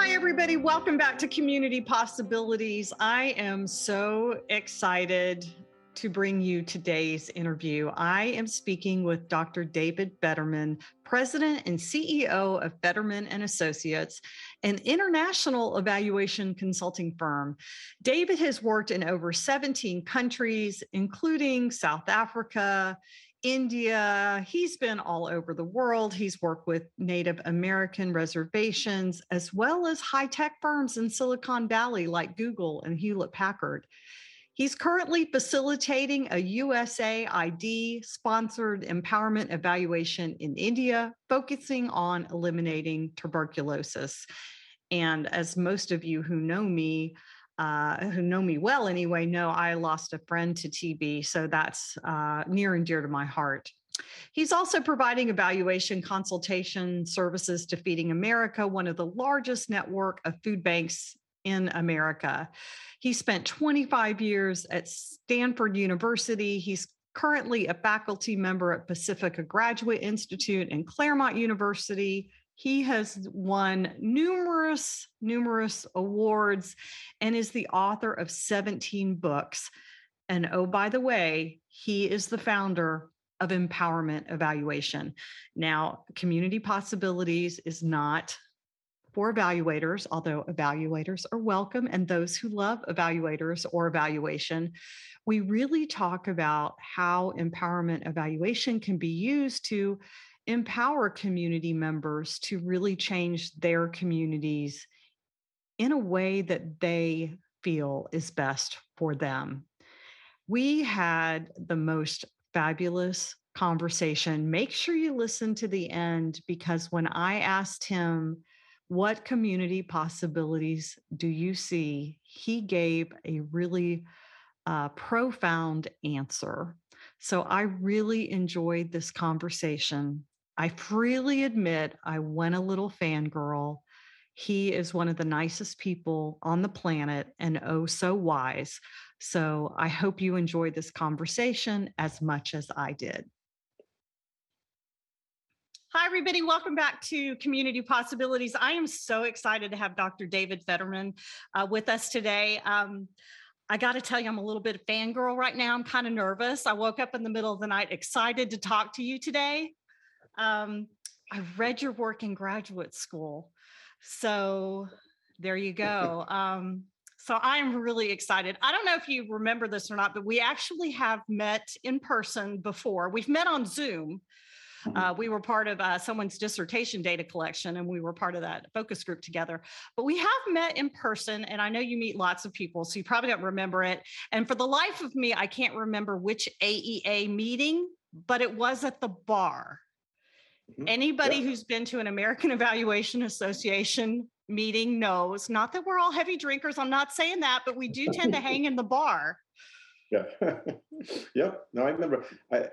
Hi, everybody. Welcome back to Community Possibilities. I am so excited to bring you today's interview. I am speaking with Dr. David Fetterman, President and CEO of Fetterman and Associates, an international evaluation consulting firm. David has worked in over 17 countries, including South Africa, India. He's been all over the world. He's worked with Native American reservations as well as high tech firms in Silicon Valley like Google and Hewlett Packard. He's currently facilitating a USAID sponsored empowerment evaluation in India, focusing on eliminating tuberculosis. And as most of you who know me, uh, who know me well anyway, know I lost a friend to TB. So that's uh, near and dear to my heart. He's also providing evaluation consultation services to Feeding America, one of the largest network of food banks in America. He spent 25 years at Stanford University. He's currently a faculty member at Pacifica Graduate Institute and Claremont University. He has won numerous, numerous awards and is the author of 17 books. And oh, by the way, he is the founder of Empowerment Evaluation. Now, Community Possibilities is not for evaluators, although evaluators are welcome, and those who love evaluators or evaluation, we really talk about how empowerment evaluation can be used to empower community members to really change their communities in a way that they feel is best for them. We had the most fabulous conversation. Make sure you listen to the end because when I asked him, what community possibilities do you see? He gave a really uh, profound answer. So I really enjoyed this conversation. I freely admit I went a little fangirl. He is one of the nicest people on the planet and oh so wise. So I hope you enjoyed this conversation as much as I did. Hi, everybody. Welcome back to Community Possibilities. I am so excited to have Dr. David Fetterman uh, with us today. Um, I got to tell you, I'm a little bit of fangirl right now. I'm kind of nervous. I woke up in the middle of the night excited to talk to you today. Um, I read your work in graduate school. So there you go. Um, so I'm really excited. I don't know if you remember this or not, but we actually have met in person before. We've met on Zoom uh, we were part of uh, someone's dissertation data collection, and we were part of that focus group together. But we have met in person, and I know you meet lots of people, so you probably don't remember it. And for the life of me, I can't remember which AEA meeting, but it was at the bar. Mm-hmm. Anybody yeah. who's been to an American Evaluation Association meeting knows, not that we're all heavy drinkers, I'm not saying that, but we do tend to hang in the bar. Yeah. yep. No, I remember. I,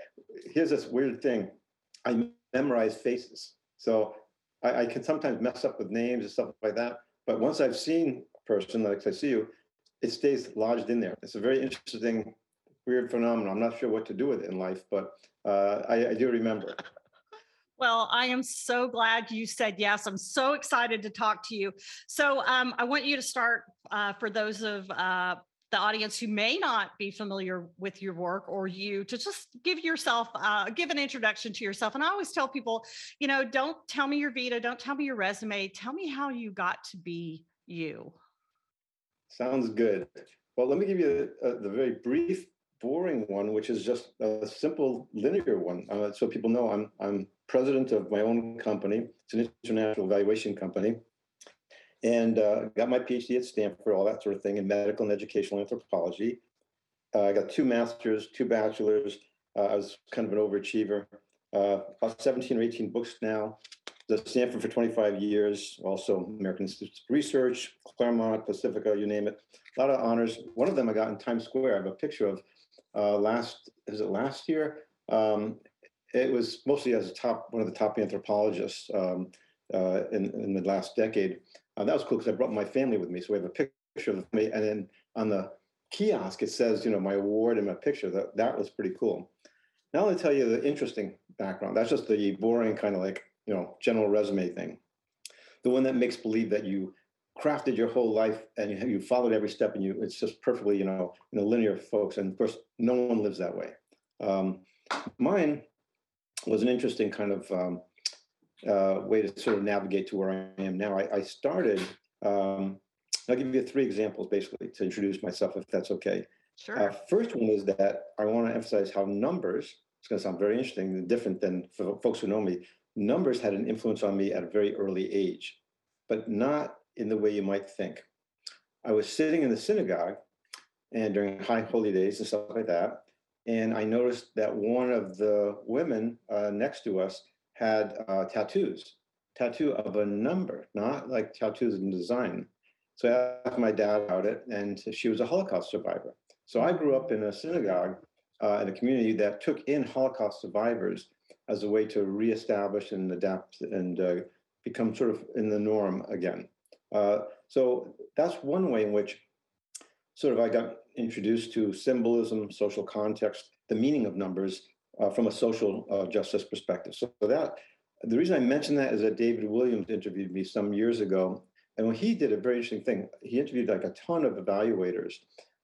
here's this weird thing. I memorize faces. So I, I, can sometimes mess up with names and stuff like that. But once I've seen a person, like I see you, it stays lodged in there. It's a very interesting, weird phenomenon. I'm not sure what to do with it in life, but uh, I, I do remember. Well, I am so glad you said yes. I'm so excited to talk to you. So, um, I want you to start uh, for those of uh, the audience who may not be familiar with your work or you to just give yourself uh, give an introduction to yourself. And i always tell people you know don't tell me your vita. Don't tell me your resume. Tell me how you got to be you. Sounds good. Well let me give you a, a, the very brief boring one which is just a simple linear one uh, so people know i'm i'm president of my own company it's an international evaluation company and uh, got my PhD at Stanford, all that sort of thing in medical and educational anthropology. Uh, I got two masters, two bachelors. Uh, I was kind of an overachiever. Uh, about 17 or 18 books now. at Stanford for 25 years, also American Institute of Research, Claremont, Pacifica, you name it. A lot of honors. One of them I got in Times Square. I have a picture of uh, last, is it last year? Um, it was mostly as a top, one of the top anthropologists um, uh, in, in the last decade. Uh, that was cool because I brought my family with me. So we have a picture of me. And then on the kiosk, it says, you know, my award and my picture. That, that was pretty cool. Now I'll tell you the interesting background. That's just the boring kind of like, you know, general resume thing. The one that makes believe that you crafted your whole life and you, you followed every step and you it's just perfectly you know you know linear folks and of course no one lives that way um, mine was an interesting kind of um, uh, way to sort of navigate to where i am now i, I started um, i'll give you three examples basically to introduce myself if that's okay sure uh, first one is that i want to emphasize how numbers it's going to sound very interesting, different than for folks who know me numbers had an influence on me at a very early age but not in the way you might think. I was sitting in the synagogue and during high holy days and stuff like that. And I noticed that one of the women uh, next to us had uh, tattoos, tattoo of a number, not like tattoos in design. So I asked my dad about it, and she was a Holocaust survivor. So I grew up in a synagogue uh, in a community that took in Holocaust survivors as a way to reestablish and adapt and uh, become sort of in the norm again. Uh, so that's one way in which sort of I got introduced to symbolism, social context, the meaning of numbers uh, from a social uh, justice perspective. So that the reason I mention that is that David Williams interviewed me some years ago, and when he did a very interesting thing, he interviewed like a ton of evaluators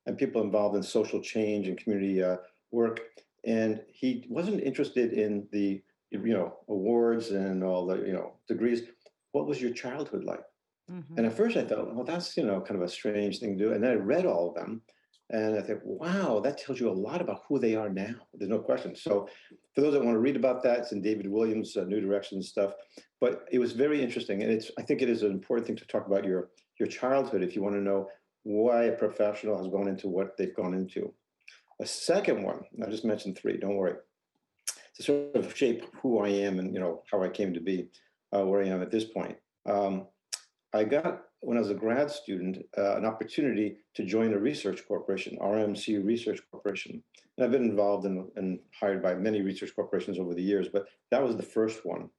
and people involved in social change and community uh, work, and he wasn't interested in the you know awards and all the you know degrees. What was your childhood like? Mm-hmm. And at first I thought, well, that's, you know, kind of a strange thing to do. And then I read all of them and I think, wow, that tells you a lot about who they are now. There's no question. So for those that want to read about that, it's in David Williams' uh, New Directions stuff. But it was very interesting. And it's, I think it is an important thing to talk about your, your childhood if you want to know why a professional has gone into what they've gone into. A second one, I just mentioned three, don't worry, to sort of shape who I am and, you know, how I came to be uh, where I am at this point. Um, I got, when I was a grad student, uh, an opportunity to join a research corporation, RMC Research Corporation. And I've been involved in and hired by many research corporations over the years, but that was the first one.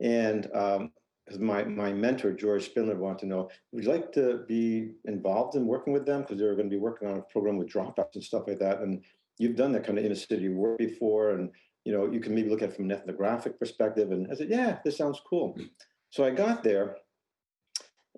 And um, my, my mentor, George Spindler, wanted to know, would you like to be involved in working with them? Because they were going to be working on a program with dropouts and stuff like that. And you've done that kind of inner city work before. And, you know, you can maybe look at it from an ethnographic perspective. And I said, yeah, this sounds cool. So I got there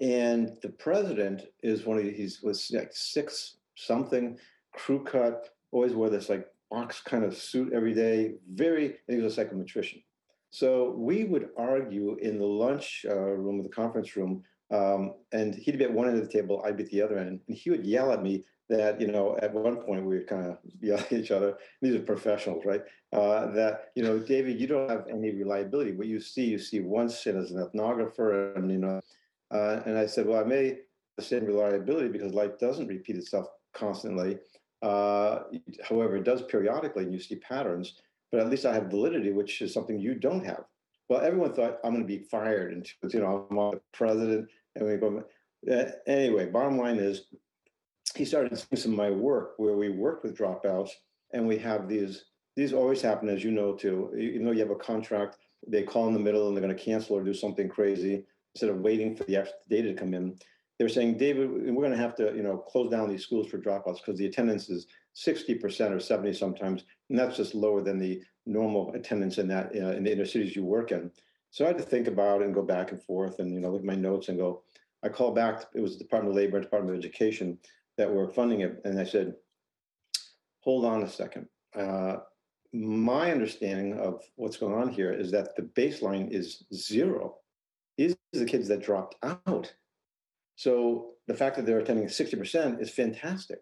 and the president is one of he's was like six something, crew cut, always wore this like box kind of suit every day. Very, he was a psychometrician. So we would argue in the lunch uh, room, of the conference room, um, and he'd be at one end of the table, I'd be at the other end, and he would yell at me that you know at one point we would kind of yell at each other. These are professionals, right? Uh, that you know, David, you don't have any reliability. What you see, you see once as an ethnographer, and you know, uh, and I said, well, I may same reliability because life doesn't repeat itself constantly. Uh, however, it does periodically, and you see patterns. But at least I have validity, which is something you don't have. Well, everyone thought I'm going to be fired, and you know I'm the president, and we go. Uh, anyway, bottom line is, he started seeing some of my work where we work with dropouts, and we have these. These always happen, as you know, too. Even though you have a contract. They call in the middle, and they're going to cancel or do something crazy instead of waiting for the data to come in, they were saying, David, we're going to have to, you know, close down these schools for dropouts because the attendance is 60% or 70 sometimes, and that's just lower than the normal attendance in that uh, in the inner cities you work in. So I had to think about it and go back and forth, and you know, look at my notes and go. I called back. It was the Department of Labor and Department of Education that were funding it, and I said, "Hold on a second. Uh, my understanding of what's going on here is that the baseline is zero these are the kids that dropped out. So the fact that they're attending 60% is fantastic.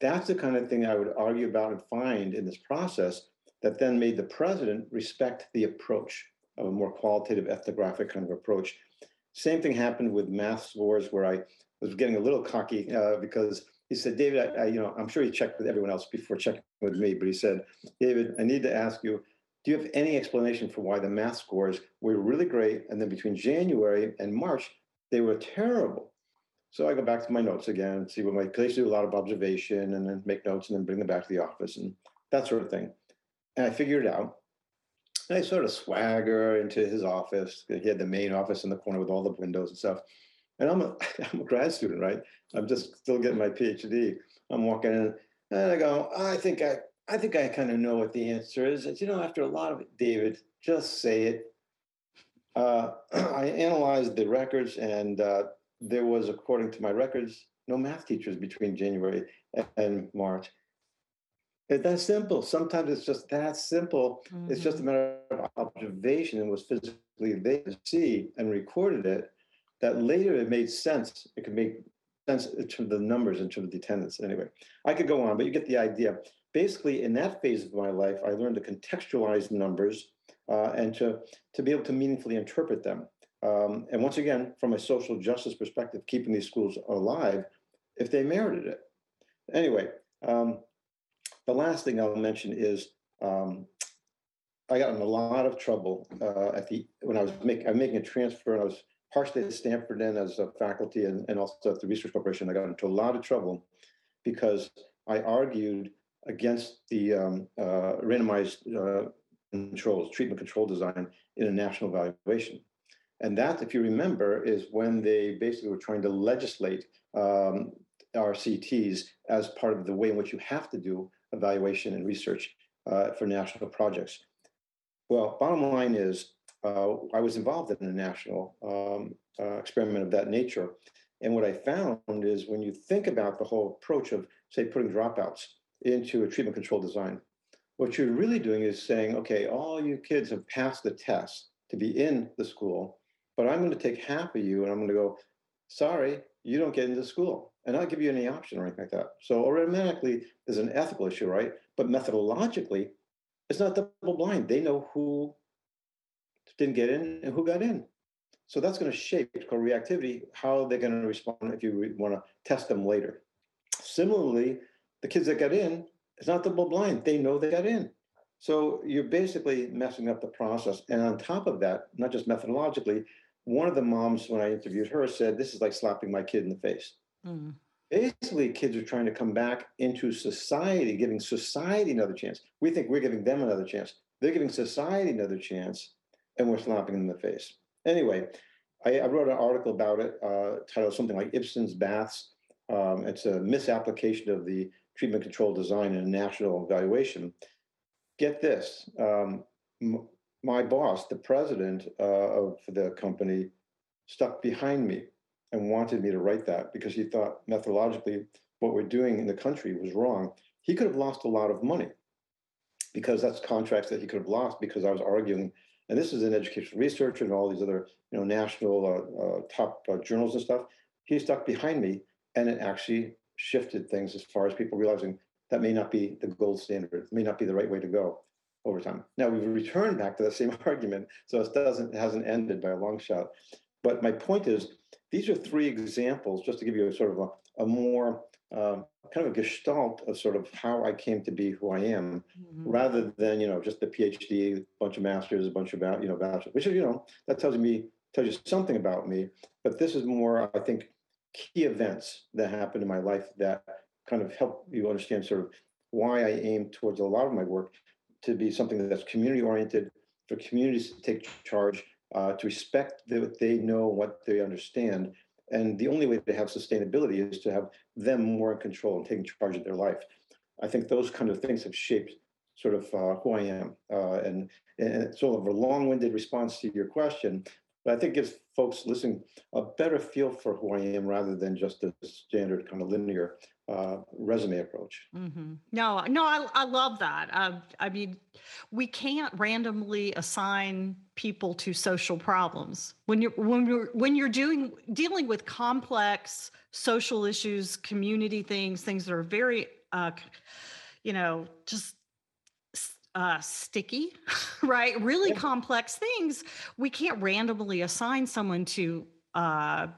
That's the kind of thing I would argue about and find in this process that then made the president respect the approach of a more qualitative ethnographic kind of approach. Same thing happened with math scores where I was getting a little cocky uh, because he said, David, I, I, you know, I'm sure he checked with everyone else before checking with me, but he said, David, I need to ask you, do you have any explanation for why the math scores were really great and then between January and March they were terrible? So I go back to my notes again and see what my place do a lot of observation and then make notes and then bring them back to the office and that sort of thing. And I figured it out. And I sort of swagger into his office. He had the main office in the corner with all the windows and stuff. And I'm a I'm a grad student, right? I'm just still getting my PhD. I'm walking in and I go, I think I I think I kind of know what the answer is. It's, you know, after a lot of it, David, just say it. Uh, I analyzed the records, and uh, there was, according to my records, no math teachers between January and March. It's that simple. Sometimes it's just that simple. Mm-hmm. It's just a mm-hmm. matter of observation and was physically there to see and recorded it. That later it made sense. It could make sense in terms of the numbers, in terms of the attendance. Anyway, I could go on, but you get the idea. Basically, in that phase of my life, I learned to contextualize numbers uh, and to, to be able to meaningfully interpret them. Um, and once again, from a social justice perspective, keeping these schools alive if they merited it. Anyway, um, the last thing I'll mention is um, I got in a lot of trouble uh, at the when I was making I'm making a transfer and I was partially at Stanford and as a faculty and, and also at the Research Corporation. I got into a lot of trouble because I argued against the um, uh, randomized uh, controls, treatment control design in a national evaluation. And that, if you remember, is when they basically were trying to legislate um, RCTs as part of the way in which you have to do evaluation and research uh, for national projects. Well, bottom line is, uh, I was involved in a national um, uh, experiment of that nature. And what I found is when you think about the whole approach of, say, putting dropouts into a treatment control design, what you're really doing is saying, okay, all you kids have passed the test to be in the school, but I'm going to take half of you and I'm going to go, sorry, you don't get into school. And I'll give you any option or anything like that. So automatically there's an ethical issue, right? But methodologically, it's not double blind. They know who didn't get in and who got in. So that's going to shape called reactivity, how they're going to respond if you want to test them later. Similarly, the kids that got in, it's not double blind. They know they got in. So you're basically messing up the process. And on top of that, not just methodologically, one of the moms, when I interviewed her, said, This is like slapping my kid in the face. Mm. Basically, kids are trying to come back into society, giving society another chance. We think we're giving them another chance. They're giving society another chance, and we're slapping them in the face. Anyway, I, I wrote an article about it uh, titled something like Ibsen's Baths. Um, it's a misapplication of the treatment control design in a national evaluation. Get this um, m- my boss, the president uh, of the company, stuck behind me and wanted me to write that because he thought methodologically what we're doing in the country was wrong. He could have lost a lot of money because that's contracts that he could have lost because I was arguing. And this is an educational researcher and all these other, you know, national uh, uh, top uh, journals and stuff. He stuck behind me, and it actually shifted things as far as people realizing that may not be the gold standard, may not be the right way to go over time. Now we've returned back to the same argument, so it doesn't it hasn't ended by a long shot. But my point is, these are three examples, just to give you a sort of a, a more um, kind of a gestalt of sort of how I came to be who I am, mm-hmm. rather than you know just the PhD, a bunch of masters, a bunch of you know bachelors, which is you know that tells me tells you something about me. But this is more, I think, key events that happened in my life that kind of help you understand sort of why I aim towards a lot of my work to be something that's community oriented, for communities to take charge, uh, to respect that they know what they understand. And the only way to have sustainability is to have them more in control and taking charge of their life. I think those kind of things have shaped sort of uh, who I am. Uh, and, and sort of a long winded response to your question, but I think gives folks listening a better feel for who I am rather than just a standard kind of linear uh, resume approach. Mm-hmm. No, no, I, I love that. Uh, I mean, we can't randomly assign people to social problems when you're when you're when you're doing dealing with complex social issues, community things, things that are very, uh, you know, just uh, sticky, right? Really complex things. We can't randomly assign someone to uh,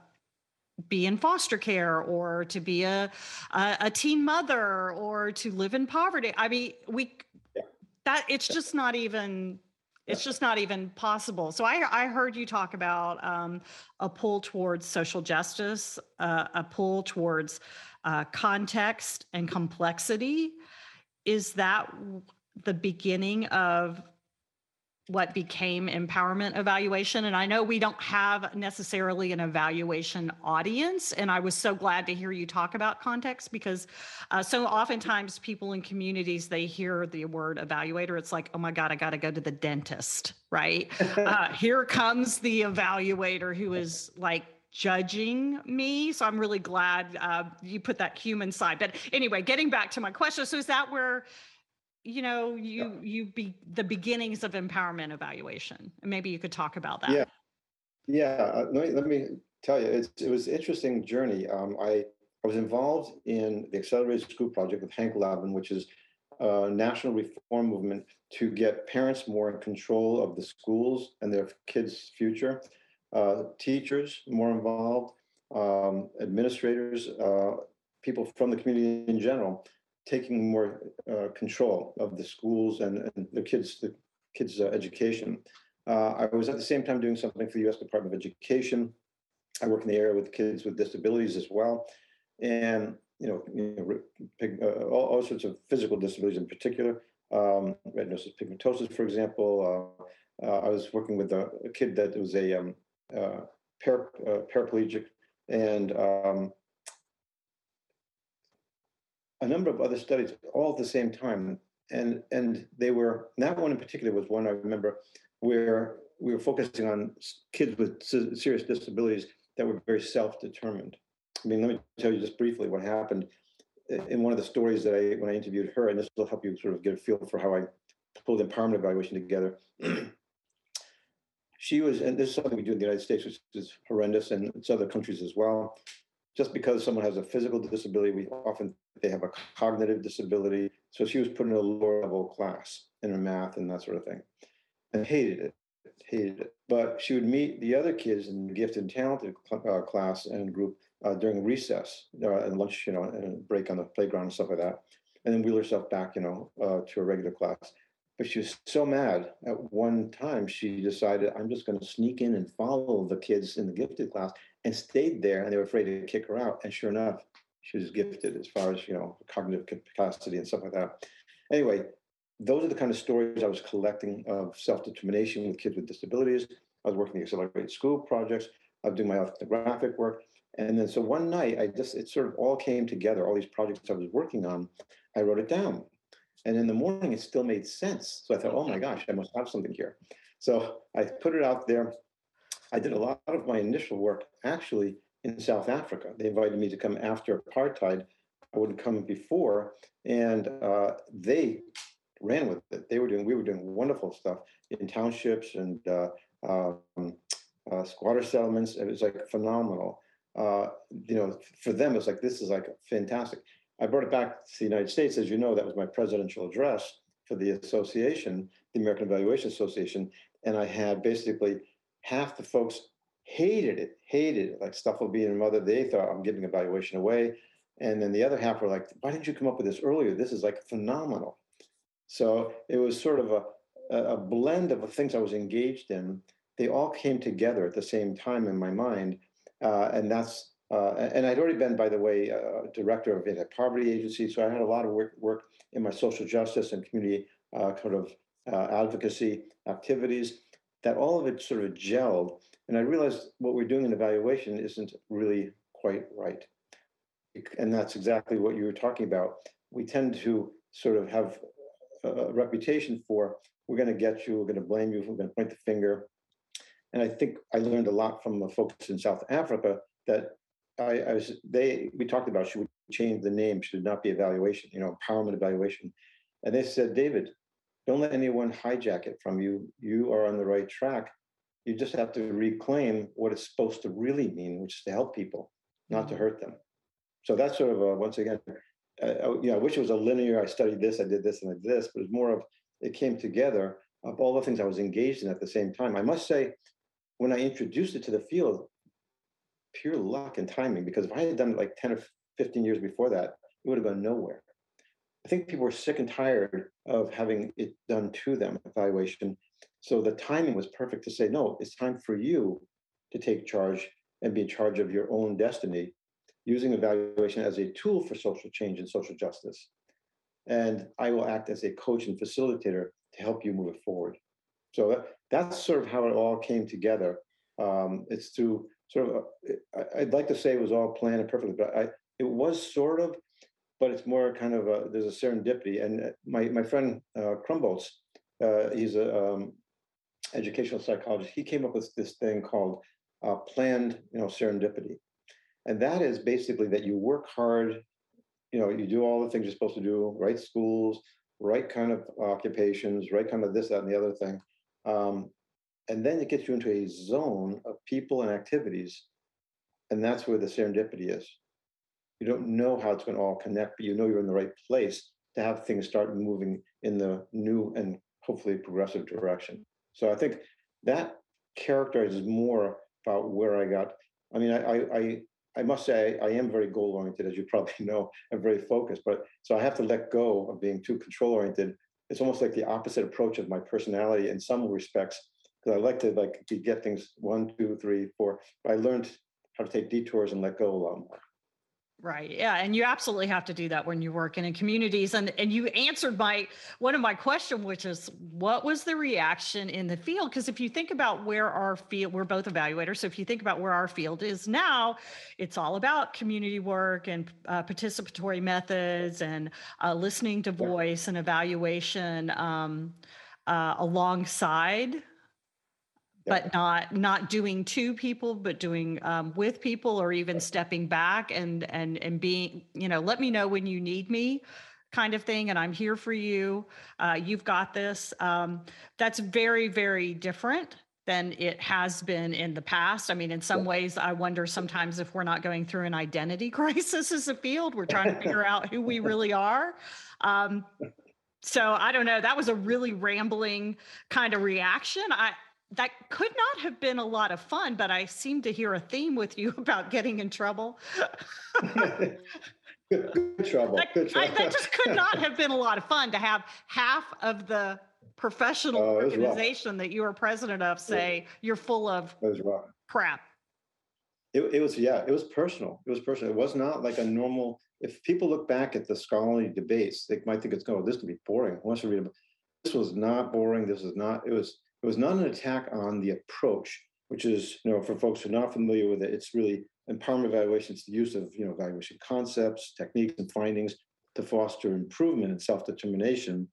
be in foster care or to be a, a, a teen mother or to live in poverty. I mean, we yeah. that it's just not even it's just not even possible. So I, I heard you talk about um, a pull towards social justice, uh, a pull towards uh, context and complexity. Is that the beginning of what became empowerment evaluation. And I know we don't have necessarily an evaluation audience. And I was so glad to hear you talk about context because uh, so oftentimes people in communities, they hear the word evaluator. It's like, oh my God, I got to go to the dentist, right? uh, here comes the evaluator who is like judging me. So I'm really glad uh, you put that human side. But anyway, getting back to my question. So is that where you know you you be the beginnings of empowerment evaluation. And maybe you could talk about that. Yeah. Yeah uh, let, me, let me tell you it was an interesting journey. Um, i i was involved in the accelerated school project with hank levin which is a national reform movement to get parents more in control of the schools and their kids future. Uh, teachers more involved um, administrators uh, people from the community in general taking more uh, control of the schools and, and the kids the kids uh, education. Uh, I was at the same time doing something for the U.S. Department of Education. I work in the area with kids with disabilities as well, and you know, you know uh, all, all, sorts of physical disabilities in particular, um, retinitis pigmentosa, for example. Uh, I was working with a, a, kid that was a um, para, paraplegic and um, a number of other studies all at the same time. And, and they were, that one in particular was one I remember where we were focusing on kids with serious disabilities that were very self-determined. I mean, let me tell you just briefly what happened in one of the stories that I, when I interviewed her, and this will help you sort of get a feel for how I pulled empowerment evaluation together. she was, and this is something we do in the United States, which is horrendous, and it's other countries as well just because someone has a physical disability, we often they have a cognitive disability. So she was put in a lower level class in math and that sort of thing, and hated it, hated it. But she would meet the other kids in the gifted and talented uh, class and group uh, during recess uh, and lunch, you know, and break on the playground and stuff like that, and then wheel herself back, you know, uh, to a regular class. But she was so mad at one time, she decided, I'm just going to sneak in and follow the kids in the gifted class and stayed there. And they were afraid to kick her out. And sure enough, she was gifted as far as, you know, cognitive capacity and stuff like that. Anyway, those are the kind of stories I was collecting of self determination with kids with disabilities. I was working the accelerated school projects. I was doing my ethnographic work. And then so one night, I just, it sort of all came together, all these projects I was working on. I wrote it down. And in the morning, it still made sense. So I thought, oh my gosh, I must have something here. So I put it out there. I did a lot of my initial work actually in South Africa. They invited me to come after apartheid. I wouldn't come before, and uh, they ran with it. They were doing, we were doing wonderful stuff in townships and uh, um, uh, squatter settlements. It was like phenomenal. Uh, you know, for them, it's like this is like fantastic. I brought it back to the United States. As you know, that was my presidential address for the association, the American Evaluation Association. And I had basically half the folks hated it, hated it. Like stuff will be in mother. They thought I'm giving evaluation away. And then the other half were like, why didn't you come up with this earlier? This is like phenomenal. So it was sort of a, a blend of the things I was engaged in. They all came together at the same time in my mind. Uh, and that's uh, and I'd already been, by the way, uh, director of anti-poverty agency, so I had a lot of work, work in my social justice and community uh, kind of uh, advocacy activities. That all of it sort of gelled, and I realized what we're doing in evaluation isn't really quite right. And that's exactly what you were talking about. We tend to sort of have a reputation for we're going to get you, we're going to blame you, we're going to point the finger. And I think I learned a lot from the folks in South Africa that I, I, was they we talked about should we change the name should it not be evaluation you know empowerment evaluation and they said david don't let anyone hijack it from you you are on the right track you just have to reclaim what it's supposed to really mean which is to help people not to mm-hmm. hurt them so that's sort of a, once again uh, you know i wish it was a linear i studied this i did this and i did this but it's more of it came together of all the things i was engaged in at the same time i must say when i introduced it to the field pure luck and timing because if I had done it like 10 or 15 years before that, it would have gone nowhere. I think people were sick and tired of having it done to them, evaluation. So the timing was perfect to say, no, it's time for you to take charge and be in charge of your own destiny, using evaluation as a tool for social change and social justice. And I will act as a coach and facilitator to help you move it forward. So that, that's sort of how it all came together. Um, it's through sort of, a, I'd like to say it was all planned and perfectly, but I, it was sort of, but it's more kind of a, there's a serendipity. And uh, my, my friend uh, uh, he's a um, educational psychologist. He came up with this thing called uh, planned, you know, serendipity. And that is basically that you work hard, you know, you do all the things you're supposed to do, right schools, right kind of occupations, right kind of this, that, and the other thing. Um, and then it gets you into a zone of people and activities. And that's where the serendipity is. You don't know how it's going to all connect, but you know you're in the right place to have things start moving in the new and hopefully progressive direction. So I think that characterizes more about where I got. I mean, I I I must say I am very goal oriented, as you probably know. I'm very focused, but so I have to let go of being too control oriented. It's almost like the opposite approach of my personality in some respects, because I like to like to get things one, two, three, four. But I learned how to take detours and let go a lot more. Right. Yeah. And you absolutely have to do that when you're working in communities. And and you answered my one of my question, which is what was the reaction in the field? Because if you think about where our field, we're both evaluators. So if you think about where our field is now, it's all about community work and uh, participatory methods and uh, listening to voice and evaluation um, uh, alongside but not not doing to people but doing um, with people or even stepping back and and and being you know let me know when you need me kind of thing and i'm here for you. Uh, you've got this. Um, that's very very different than it has been in the past. I mean in some ways i wonder sometimes if we're not going through an identity crisis as a field. We're trying to figure out who we really are. Um, so i don't know. That was a really rambling kind of reaction. I that could not have been a lot of fun, but I seem to hear a theme with you about getting in trouble. good, good, trouble. That, good trouble. I, that just could not have been a lot of fun to have half of the professional oh, organization that you are president of say you're full of crap. It, it was yeah, it was personal. It was personal. It was not like a normal. If people look back at the scholarly debates, they might think it's going. Oh, this could be boring. Who wants to read about? This was not boring. This is not. It was it was not an attack on the approach, which is, you know, for folks who are not familiar with it, it's really empowerment evaluation. It's the use of, you know, evaluation concepts, techniques, and findings to foster improvement and self-determination.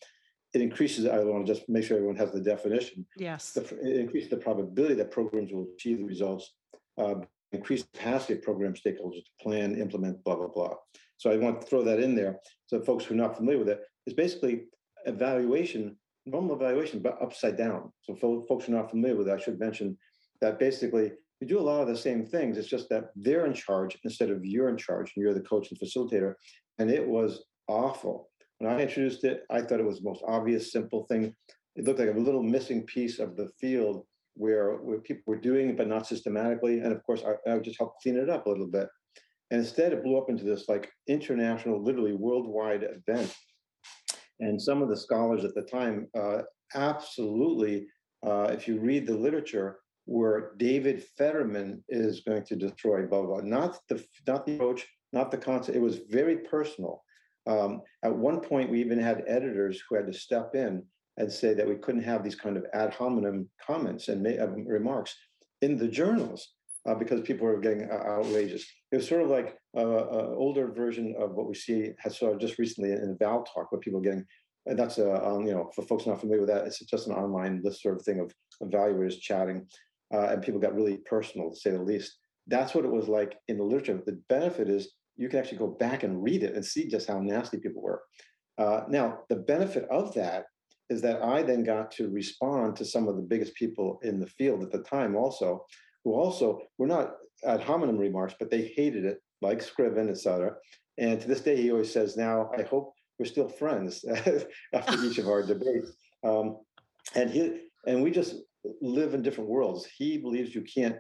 It increases, I want to just make sure everyone has the definition. Yes. The, it increases the probability that programs will achieve the results, uh, increase the capacity of program stakeholders to plan, implement, blah, blah, blah. So I want to throw that in there. So folks who are not familiar with it, is basically evaluation normal evaluation, but upside down. So folks who are not familiar with it, I should mention that basically you do a lot of the same things. It's just that they're in charge instead of you're in charge and you're the coach and facilitator. And it was awful. When I introduced it, I thought it was the most obvious, simple thing. It looked like a little missing piece of the field where, where people were doing it, but not systematically. And of course, I, I would just help clean it up a little bit. And instead, it blew up into this like international, literally worldwide event and some of the scholars at the time uh, absolutely, uh, if you read the literature, where David Fetterman is going to destroy blah, blah, not the not the approach, not the concept. It was very personal. Um, at one point, we even had editors who had to step in and say that we couldn't have these kind of ad hominem comments and uh, remarks in the journals uh, because people were getting uh, outrageous. It was sort of like an older version of what we see has saw just recently in EvalTalk, where people are getting, and that's a, um, you know, for folks not familiar with that, it's just an online list sort of thing of evaluators chatting, uh, and people got really personal, to say the least. That's what it was like in the literature. The benefit is you can actually go back and read it and see just how nasty people were. Uh, now, the benefit of that is that I then got to respond to some of the biggest people in the field at the time also who also were not ad hominem remarks, but they hated it, like Scriven, et cetera. And to this day, he always says, now I hope we're still friends after each of our debates. Um, and he and we just live in different worlds. He believes you can't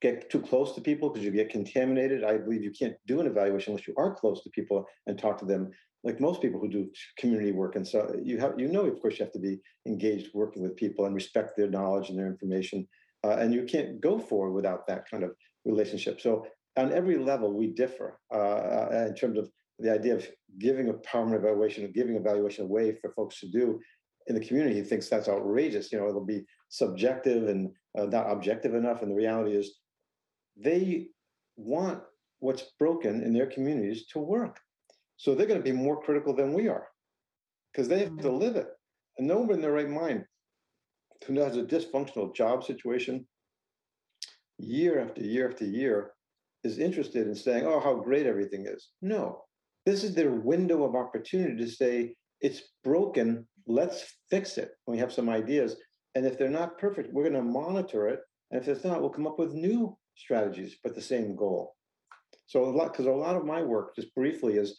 get too close to people because you get contaminated. I believe you can't do an evaluation unless you are close to people and talk to them. Like most people who do community work, and so you have, you know, of course, you have to be engaged working with people and respect their knowledge and their information uh, and you can't go forward without that kind of relationship. So on every level, we differ uh, uh in terms of the idea of giving a permanent evaluation, or giving evaluation away for folks to do in the community. He thinks that's outrageous. You know, it'll be subjective and uh, not objective enough. And the reality is, they want what's broken in their communities to work. So they're going to be more critical than we are because they have to mm-hmm. live it. And no one in their right mind who has a dysfunctional job situation year after year after year is interested in saying, oh, how great everything is. No, this is their window of opportunity to say, it's broken, let's fix it. We have some ideas. And if they're not perfect, we're going to monitor it. And if it's not, we'll come up with new strategies, but the same goal. So a lot, because a lot of my work, just briefly, is,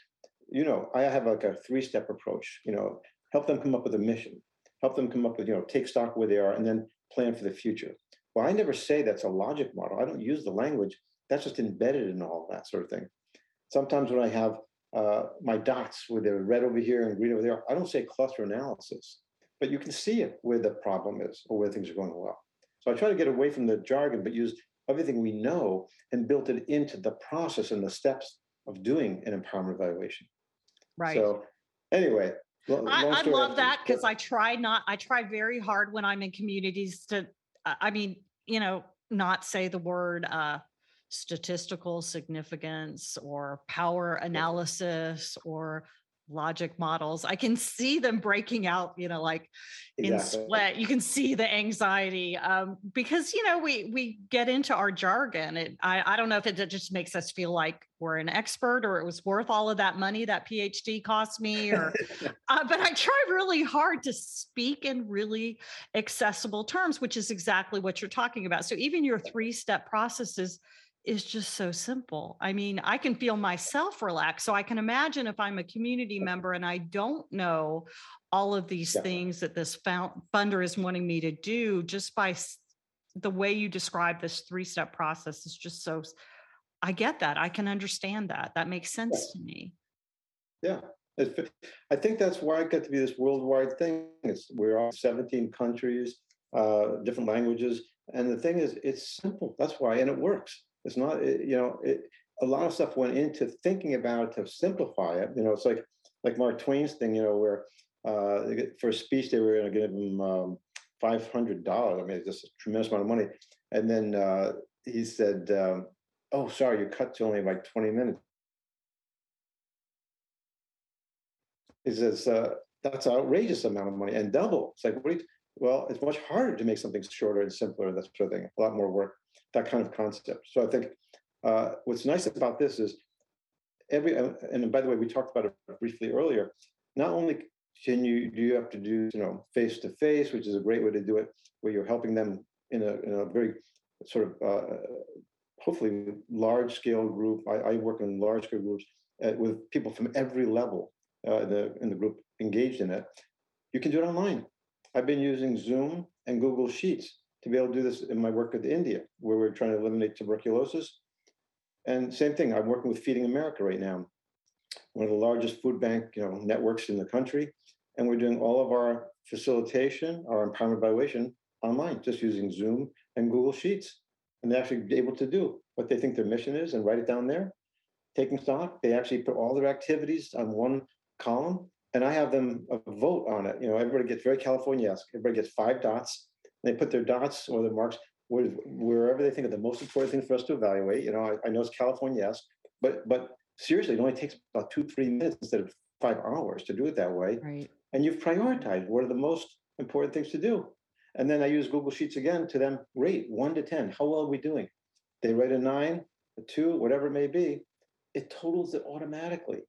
you know, I have like a three-step approach. You know, help them come up with a mission, help them come up with, you know, take stock where they are, and then plan for the future. Well, I never say that's a logic model. I don't use the language. That's just embedded in all that sort of thing. Sometimes when I have uh, my dots where they're red over here and green over there, I don't say cluster analysis, but you can see it where the problem is or where things are going well. So I try to get away from the jargon, but use everything we know and built it into the process and the steps of doing an empowerment evaluation. Right. So anyway, I, I love that because I try not, I try very hard when I'm in communities to, I mean, you know, not say the word uh, statistical significance or power analysis or logic models. I can see them breaking out you know like in exactly. sweat. You can see the anxiety um, because you know we we get into our jargon. It, I, I don't know if it, just makes us feel like we're an expert or it was worth all of that money that phd cost me or uh, but i try really hard to speak in really accessible terms which is exactly what you're talking about. So even your three step processes is just so simple. I mean, I can feel myself relax. So I can imagine if I'm a community member and I don't know all of these yeah. things that this funder is wanting me to do, just by the way you describe this three step process is just so. I get that. I can understand that. That makes sense yeah. to me. Yeah. I think that's why it got to be this worldwide thing. It's, we're all 17 countries, uh, different languages. And the thing is, it's simple. That's why, and it works. It's not, it, you know, it, a lot of stuff went into thinking about it to simplify it. You know, it's like like Mark Twain's thing. You know, where uh, for a speech they were going to give him um, five hundred dollars. I mean, it's just a tremendous amount of money. And then uh, he said, um, "Oh, sorry, you cut to only like twenty minutes." He says, uh, "That's an outrageous amount of money and double." It's like, what? Well, it's much harder to make something shorter and simpler. That sort of thing. A lot more work that kind of concept. So I think uh, what's nice about this is every, and by the way, we talked about it briefly earlier. Not only can you do you have to do you know face to face, which is a great way to do it, where you're helping them in a in a very sort of uh, hopefully large scale group. I, I, work in large scale groups uh, with people from every level uh, the in the group engaged in it. You can do it online. I've been using Zoom and Google Sheets to be able to do this in my work with India, where we're trying to eliminate tuberculosis. And same thing, I'm working with Feeding America right now, one of the largest food bank you know, networks in the country. And we're doing all of our facilitation, our empowerment evaluation online, just using Zoom and Google Sheets. And they're actually able to do what they think their mission is and write it down there. Taking stock, they actually put all their activities on one column, and I have them uh, vote on it. You know, everybody gets very California-esque. Everybody gets five dots, they put their dots or their marks wherever they think are the most important things for us to evaluate. You know, I, I know it's California, yes, but but seriously, it only takes about two three minutes instead of five hours to do it that way. Right. And you've prioritized what are the most important things to do. And then I use Google Sheets again to them rate one to ten. How well are we doing? They rate a nine, a two, whatever it may be. It totals it automatically.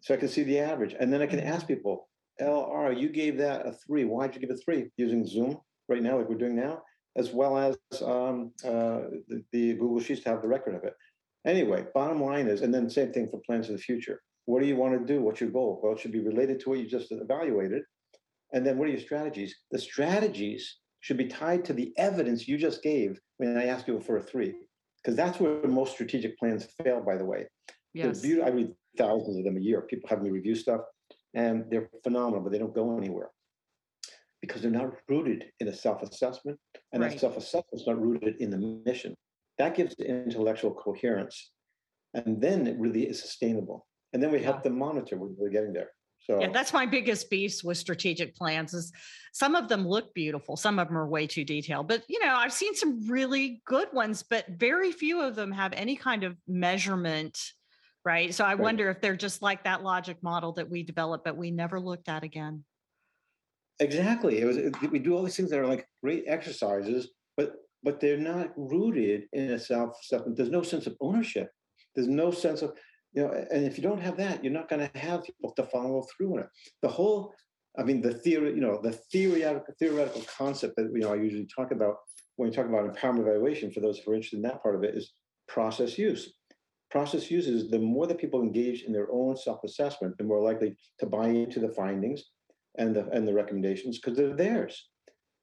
So I can see the average. And then I can mm-hmm. ask people, LR, you gave that a three. Why'd you give it three? Using Zoom right now, like we're doing now, as well as um, uh, the, the, Google Sheets to have the record of it. Anyway, bottom line is, and then same thing for plans of the future. What do you want to do? What's your goal? Well, it should be related to what you just evaluated. And then what are your strategies? The strategies should be tied to the evidence you just gave when I asked you for a three, because that's where most strategic plans fail, by the way. Yes. I read thousands of them a year. People have me review stuff, and they're phenomenal, but they don't go anywhere because they're not rooted in a self-assessment and right. that self-assessment is not rooted in the mission. That gives intellectual coherence and then it really is sustainable. And then we help them monitor when we're getting there so. Yeah that's my biggest beast with strategic plans is some of them look beautiful some of them are way too detailed but you know i've seen some really good ones but very few of them have any kind of measurement right? So i right. wonder if they're just like that logic model that we developed but we never looked at again Exactly. It was we do all these things that are like great exercises, but but they're not rooted in a self assessment. There's no sense of ownership. There's no sense of, you know, and if you don't have that, you're not going to have people to follow through on it. The whole, I mean, the theory, you know, the theoretical theoretical concept that you know I usually talk about when we talk about empowerment evaluation for those who are interested in that part of it is process use. Process use is the more that people engage in their own self-assessment, the more likely to buy into the findings and the and the recommendations because they're theirs.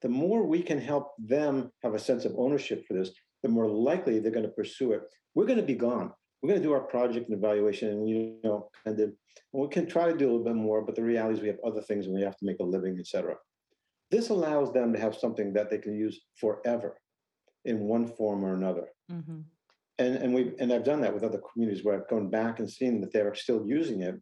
The more we can help them have a sense of ownership for this, the more likely they're going to pursue it. We're going to be gone. We're going to do our project and evaluation, and you know, and then we can try to do a little bit more. But the reality is, we have other things, and we have to make a living, etc. This allows them to have something that they can use forever, in one form or another. Mm-hmm. And and we and I've done that with other communities where I've gone back and seen that they're still using it,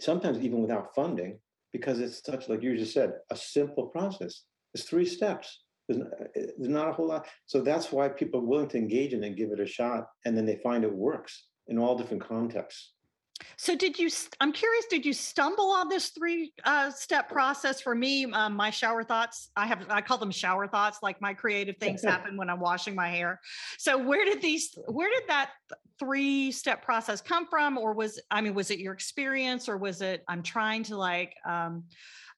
sometimes even without funding, because it's such like you just said, a simple process. It's three steps. There's, eh, there's not a whole lot. So that's why people are willing to engage in it and give it a shot. And then they find it works in all different contexts. So did you, I'm curious, did you stumble on this three uh, step process for me? Um, my shower thoughts, I have, I call them shower thoughts, like my creative things happen when I'm washing my hair. So where did these, where did that three step process come from? Or was, I mean, was it your experience or was it, I'm trying to like, um,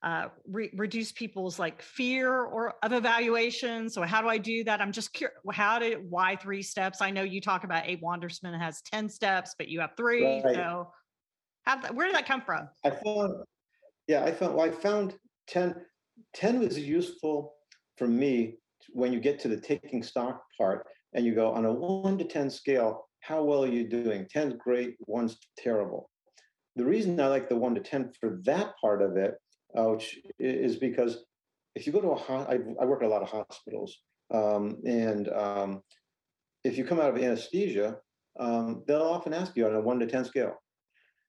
uh, re- reduce people's like fear or of evaluation. So how do I do that? I'm just curious. How did why three steps? I know you talk about Abe Wandersman has ten steps, but you have three. Right. So how where did that come from? I found, yeah, I found. Well, I found 10, 10 was useful for me when you get to the taking stock part and you go on a one to ten scale. How well are you doing? 10's great, one's terrible. The reason I like the one to 10 for that part of it uh, which is because if you go to a I, I work at a lot of hospitals, um, and um, if you come out of anesthesia, um, they'll often ask you on a one to ten scale.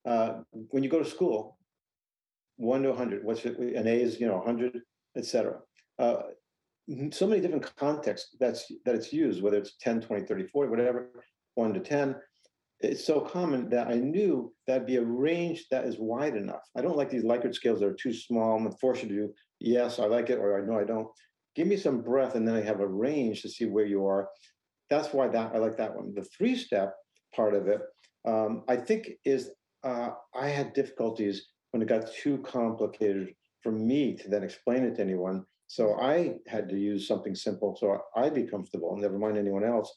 Uh, when you go to school, one to 100, what's it? An A is you know 100, etc. Uh, so many different contexts that's that it's used, whether it's 10, 20, 30, 40, whatever, one to 10 it's so common that I knew that'd be a range that is wide enough. I don't like these Likert scales that are too small and force you to do, yes, I like it, or I know I don't. Give me some breath, and then I have a range to see where you are. That's why that I like that one. The three step part of it, um, I think, is uh, I had difficulties when it got too complicated for me to then explain it to anyone. So I had to use something simple so I'd be comfortable, and never mind anyone else.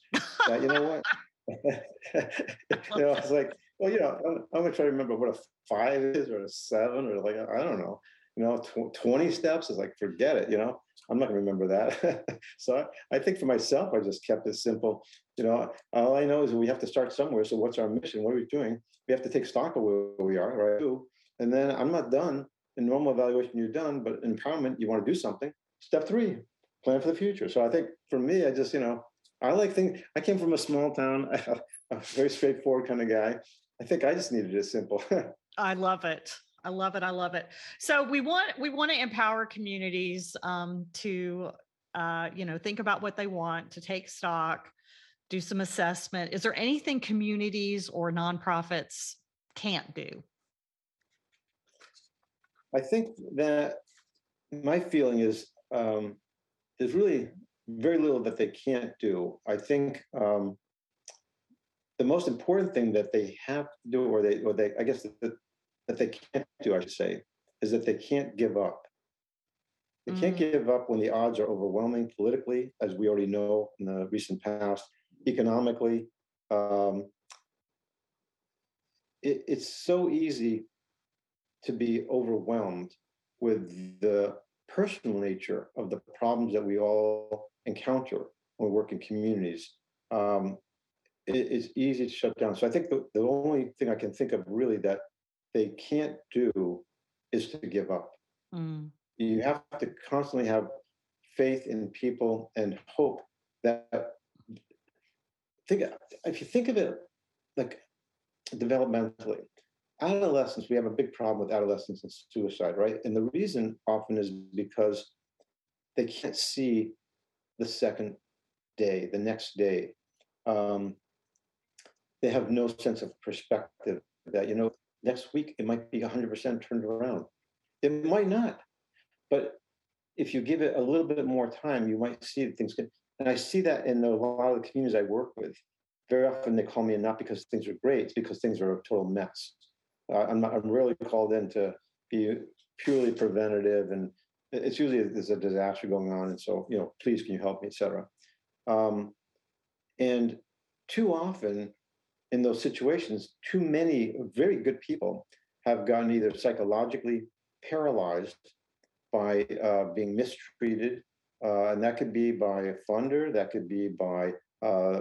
That, you know what? You know, I was like, well, you know, I'm, I'm, gonna try to remember what a five is or a seven or like I don't know. You know, tw- 20 steps is like forget it. You know, I'm not gonna remember that. so I, I, think for myself, I just kept it simple. You know, all I know is we have to start somewhere. So what's our mission? What are we doing? We have to take stock of where we are, right? And then I'm not done. In normal evaluation, you're done, but in empowerment, you want to do something. Step three, plan for the future. So I think for me, I just, you know, I like things. I came from a small town, I, am a very straightforward kind of guy. I think I just needed it simple. I love it. I love it. I love it. So we want we want to empower communities um, to uh, you know think about what they want, to take stock, do some assessment. Is there anything communities or nonprofits can't do? I think that my feeling is um, is really very little that they can't do. I think um, the most important thing that they have to do, or they, or they, I guess that, that they can't do, I should say, is that they can't give up. They mm. can't give up when the odds are overwhelming politically, as we already know in the recent past, economically. Um, it, it's so easy to be overwhelmed with the personal nature of the problems that we all encounter when we work in communities, um, it, it's easy to shut down. So I think the, the only thing I can think of really that they can't do is to give up. Mm. You have to constantly have faith in people and hope that think if you think of it like developmentally adolescents we have a big problem with adolescents and suicide right and the reason often is because they can't see the second day, the next day. Um, they have no sense of perspective that, you know, next week it might be 100% turned around. It might not. But if you give it a little bit more time, you might see things can. And I see that in a lot of the communities I work with. Very often they call me in not because things are great, it's because things are a total mess. Uh, I'm, not, I'm rarely called in to be purely preventative and it's usually there's a disaster going on and so you know please can you help me etc um, and too often in those situations too many very good people have gotten either psychologically paralyzed by uh, being mistreated uh, and that could be by a funder that could be by uh,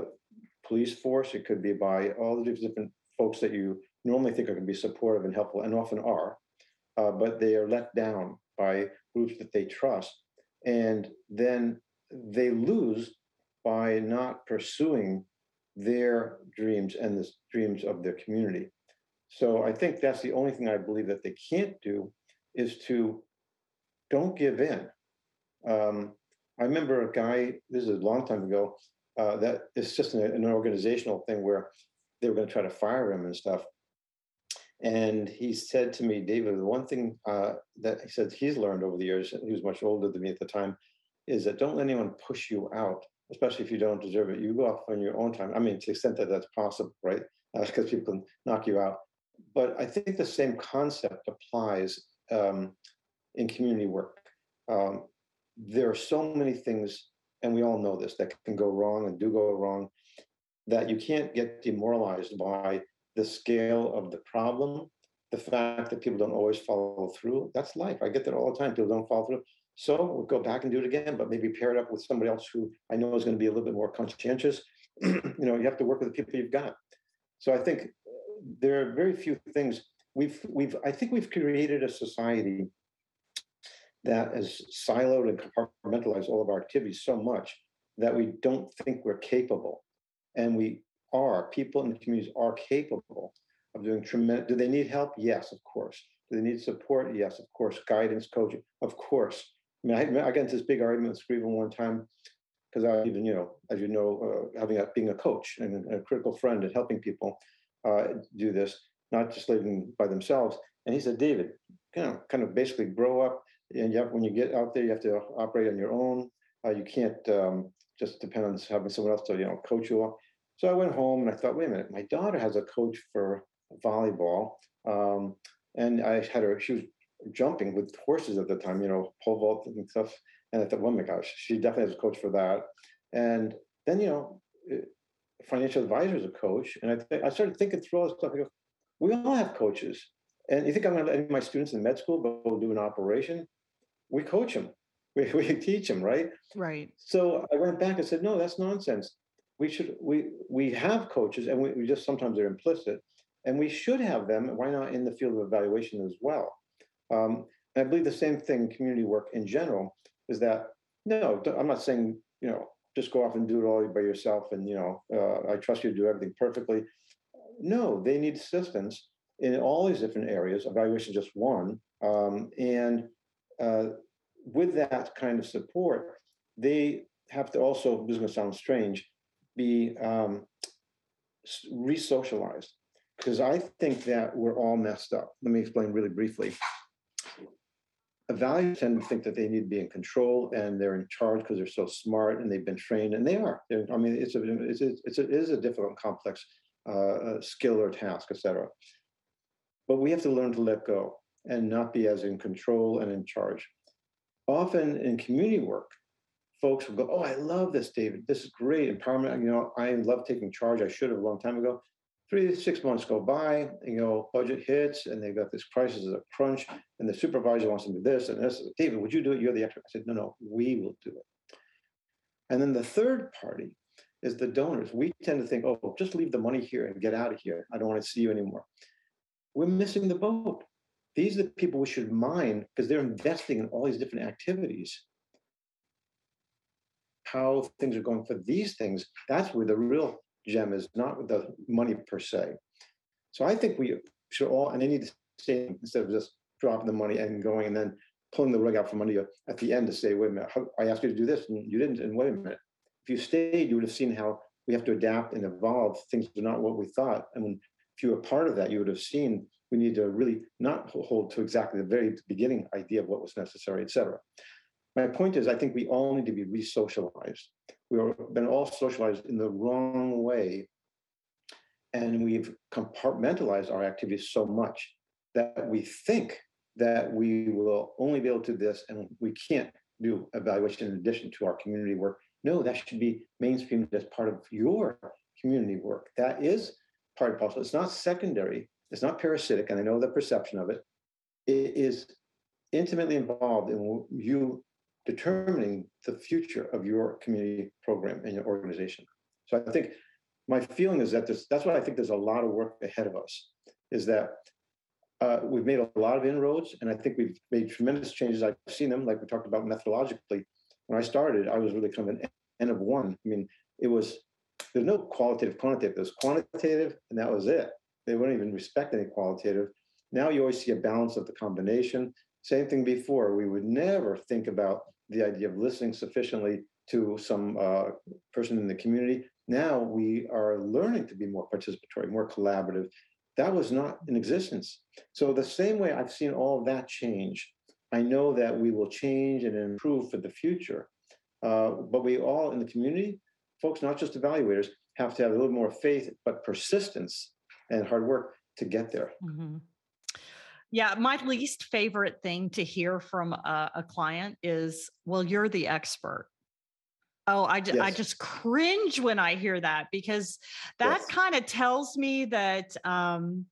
police force it could be by all the different folks that you normally think are going to be supportive and helpful and often are uh, but they are let down by groups that they trust. And then they lose by not pursuing their dreams and the dreams of their community. So I think that's the only thing I believe that they can't do is to don't give in. Um, I remember a guy, this is a long time ago, uh, that it's just an, an organizational thing where they were going to try to fire him and stuff. And he said to me, David, the one thing uh, that he said he's learned over the years, he was much older than me at the time, is that don't let anyone push you out, especially if you don't deserve it. You go off on your own time. I mean, to the extent that that's possible, right? Because uh, people can knock you out. But I think the same concept applies um, in community work. Um, there are so many things, and we all know this, that can go wrong and do go wrong, that you can't get demoralized by the scale of the problem, the fact that people don't always follow through. That's life. I get that all the time. People don't follow through. So we'll go back and do it again, but maybe pair it up with somebody else who I know is going to be a little bit more conscientious. you know, you have to work with the people you've got. So I think uh, there are very few things we've we've I think we've created a society that has siloed and compartmentalized all of our activities so much that we don't think we're capable and we are, people in the communities are capable of doing tremendous. Do they need help? Yes, of course. Do they need support? Yes, of course. Guidance, coaching, of course. I mean, I, I got into this big argument with Scriven one time because I even, you know, as you know, uh, having a, being a coach and a critical friend and helping people uh, do this, not just living by themselves. And he said, David, you know, kind of basically grow up, and you have, when you get out there, you have to operate on your own. Uh, you can't um, just depend on having someone else to, you know, coach you. So I went home and I thought, wait a minute, my daughter has a coach for volleyball. Um, and I had her, she was jumping with horses at the time, you know, pole vault and stuff. And I thought, oh my gosh, she definitely has a coach for that. And then, you know, eh, financial advisor is a coach. And I, th- I started thinking through all this stuff. I go, we all have coaches. And you think I'm going to let my students in med school go do an operation? We coach them. We, we teach them, right? Right. So I went back and said, no, that's nonsense we should we we have coaches and we, we just sometimes they're implicit and we should have them why not in the field of evaluation as well? Um, and i believe the same thing community work in general is that no i'm not saying you know just go off and do it all by yourself and you know uh, i trust you to do everything perfectly. No they need assistance in all these different areas evaluation is just one um, and uh, with that kind of support they have to also this is going to sound strange be um, re-socialized because I think that we're all messed up. Let me explain really briefly. Evaluators tend to think that they need to be in control and they're in charge because they're so smart and they've been trained, and they are. They're, I mean, it's a it's a, it's a, it is a difficult, complex uh, skill or task, etc. But we have to learn to let go and not be as in control and in charge. Often in community work, folks will go, "Oh, I love this, David. This is great empowerment. You know, I love taking charge. I should have a long time ago." Three to six months go by, you know, budget hits, and they've got this crisis, a crunch, and the supervisor wants to do this and this. David, would you do it? You're the expert. I said, "No, no, we will do it." And then the third party is the donors. We tend to think, "Oh, just leave the money here and get out of here. I don't want to see you anymore." We're missing the boat. These are the people we should mind because they're investing in all these different activities how things are going for these things, that's where the real gem is, not with the money per se. So I think we should all, and they need to stay instead of just dropping the money and going and then pulling the rug out from under you at the end to say, wait a minute, I asked you to do this and you didn't, and wait a minute. If you stayed, you would have seen how we have to adapt and evolve. Things are not what we thought. And when, if you were part of that, you would have seen we need to really not hold to exactly the very beginning idea of what was necessary, et cetera my point is, I think we all need to be re-socialized. we've been all socialized in the wrong way. And we've compartmentalized our activities so much that we think that we will only be able to do this and we can't do evaluation in addition to our community work. No, that should be mainstreamed as part of your community work. That is part of possible. It's not secondary, it's not parasitic, and I know the perception of it. It is intimately involved in you determining the future of your community program and your organization. So I think my feeling is that there's, that's what I think there's a lot of work ahead of us, is that uh, we've made a lot of inroads, and I think we've made tremendous changes. I've seen them, like we talked about methodologically. When I started, I was really kind of an N of one. I mean, it was there's no qualitative, quantitative. There's quantitative, and that was it. They wouldn't even respect any qualitative. Now you always see a balance of the combination. Same thing before. We would never think about the idea of listening sufficiently to some uh, person in the community. Now we are learning to be more participatory, more collaborative. That was not in existence. So, the same way I've seen all of that change, I know that we will change and improve for the future. Uh, but we all in the community, folks, not just evaluators, have to have a little more faith, but persistence and hard work to get there. Mm-hmm. Yeah, my least favorite thing to hear from a, a client is, "Well, you're the expert." Oh, I, yes. I just cringe when I hear that because that yes. kind of tells me that um,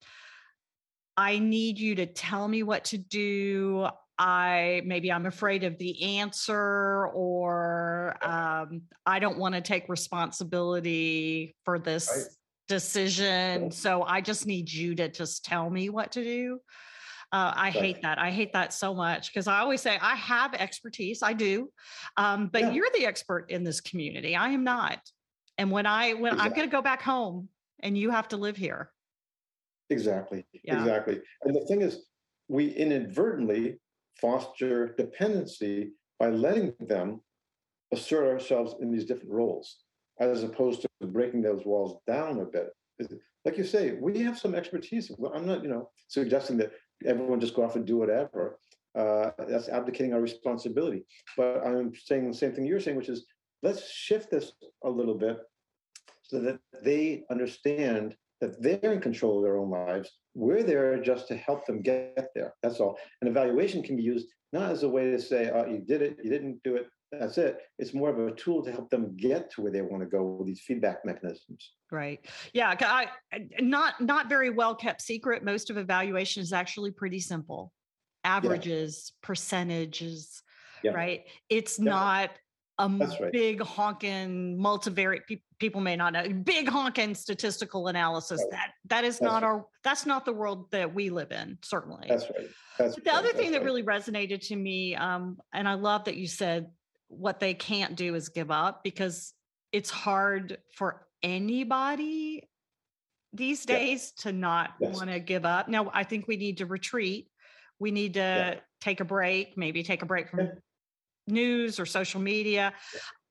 I need you to tell me what to do. I maybe I'm afraid of the answer, or um, I don't want to take responsibility for this right. decision. So I just need you to just tell me what to do. Uh, I right. hate that. I hate that so much because I always say I have expertise. I do, um, but yeah. you're the expert in this community. I am not. And when I when exactly. I'm going to go back home, and you have to live here. Exactly. Yeah. Exactly. And the thing is, we inadvertently foster dependency by letting them assert ourselves in these different roles, as opposed to breaking those walls down a bit. Like you say, we have some expertise. I'm not, you know, suggesting that everyone just go off and do whatever. Uh, that's abdicating our responsibility. But I'm saying the same thing you're saying, which is let's shift this a little bit so that they understand that they're in control of their own lives. We're there just to help them get there. That's all. An evaluation can be used not as a way to say, oh, you did it, you didn't do it, that's it. It's more of a tool to help them get to where they want to go with these feedback mechanisms. Right. Yeah. I, not not very well kept secret. Most of evaluation is actually pretty simple. Averages, yeah. percentages. Yeah. Right. It's yeah. not a right. big honking multivariate people may not know big honking statistical analysis right. that that is that's not right. our that's not the world that we live in certainly that's right that's the other thing that really resonated to me um, and i love that you said what they can't do is give up because it's hard for anybody these days yeah. to not yes. want to give up. Now, I think we need to retreat. We need to yeah. take a break, maybe take a break from yeah. news or social media.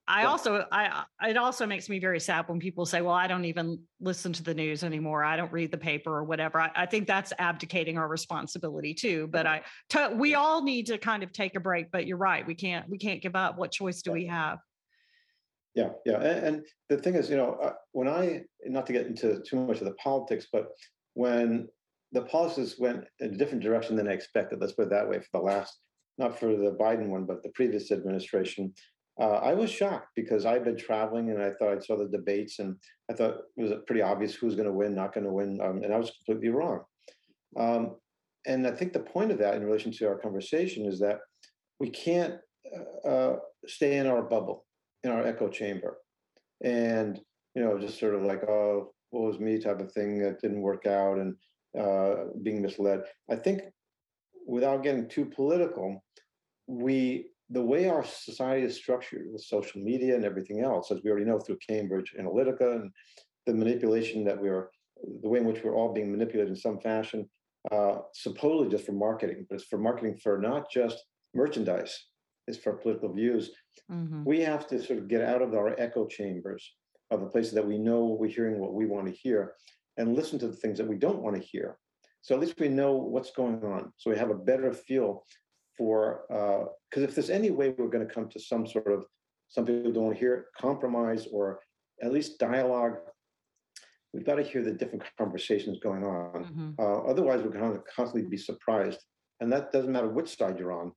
I also I it also makes me very sad when people say, "Well, I don't even listen to the news anymore. I don't read the paper or whatever." I, I think that's abdicating our responsibility too. But I to, we all need to kind of take a break. But you're right, we can't we can't give up. What choice do we have? Yeah, yeah, and, and the thing is, you know, uh, when I not to get into too much of the politics, but when the policies went in a different direction than I expected, let's put it that way, for the last not for the Biden one, but the previous administration uh, I was shocked because I'd been traveling and I thought I saw the debates and I thought it was pretty obvious who's going to win, not going to win, um, and I was completely wrong. Um, and I think the point of that in relation to our conversation is that we can't uh, uh, stay in our bubble, in our echo chamber, and you know just sort of like oh, what was me type of thing that didn't work out and uh, being misled. I think without getting too political, we the way our society is structured with social media and everything else, as we already know through Cambridge Analytica and the manipulation that we are, the way in which we're all being manipulated in some fashion, uh, supposedly just for marketing, but it's for marketing for not just merchandise, it's for political views. Mm-hmm. We have to sort of get out of our echo chambers of the places that we know we're hearing what we want to hear and listen to the things that we don't want to hear. So at least we know what's going on. So we have a better feel for because uh, if there's any way we're going to come to some sort of Some people don't want to hear it. Compromise or at least dialogue. We've got to hear the different conversations going on. Mm-hmm. Uh, otherwise, we're going to constantly be surprised, and that doesn't matter which side you're on.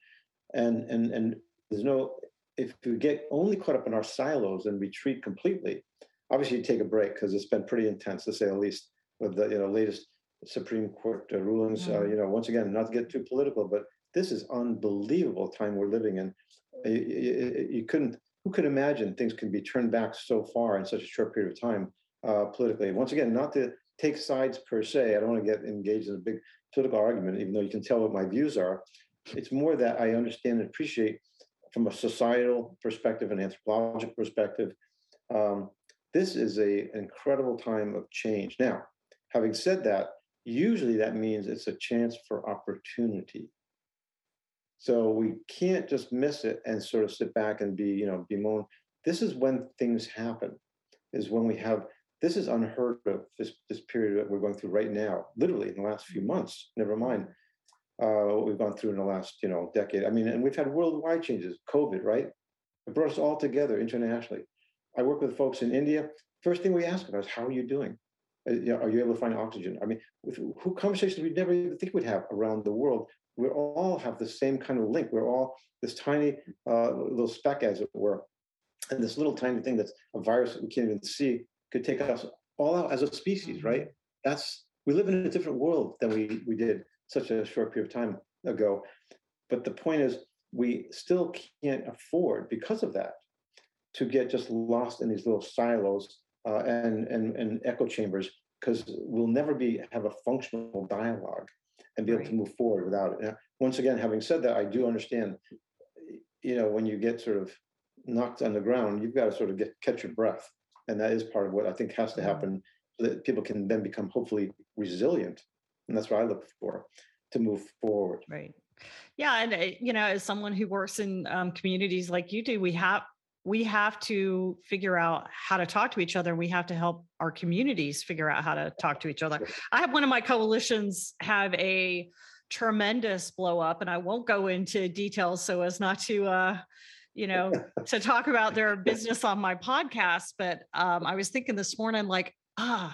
And and and there's no if we get only caught up in our silos and retreat completely. Obviously, you take a break because it's been pretty intense, to say the least, with the you know latest Supreme Court uh, rulings. Uh, mm-hmm. Uh, you know, once again, not to get too political, but this is unbelievable time we're living in. You, couldn't. Who could imagine things can be turned back so far in such a short period of time uh, politically? Once again, not to take sides per se. I don't want to get engaged in a big political argument, even though you can tell what my views are. It's more that I understand and appreciate from a societal perspective and anthropological perspective. Um, this is a incredible time of change. Now, having said that, usually that means it's a chance for opportunity. So we can't just miss it and sort of sit back and be, you know, bemoan. This is when things happen, is when we have this is unheard of, this this period that we're going through right now, literally in the last few months, never mind uh, what we've gone through in the last, you know, decade. I mean, and we've had worldwide changes, COVID, right? It brought us all together internationally. I work with folks in India. First thing we ask about is, how are you doing? Uh, are you able to find oxygen? I mean, with who conversations we never even think we'd have around the world. We all have the same kind of link. We're all this tiny uh, little speck, as it were, and this little tiny thing that's a virus that we can't even see could take us all out as a species, mm-hmm. right? That's we live in a different world than we we did such a short period of time ago. But the point is, we still can't afford, because of that, to get just lost in these little silos uh, and, and, and echo chambers, because we'll never be have a functional dialogue and be right. able to move forward without it. Now, once again, having said that, I do understand, you know, when you get sort of knocked on the ground, you've got to sort of get catch your breath. And that is part of what I think has to mm-hmm. happen so that people can then become hopefully resilient and that's what I look for to move forward. Right. Yeah, and uh, you know, as someone who works in um, communities like you do, we have we have to figure out how to talk to each other. and We have to help our communities figure out how to talk to each other. I have one of my coalitions have a tremendous blow up, and I won't go into details so as not to. Uh, you know, to talk about their business on my podcast. But um, I was thinking this morning, like, ah,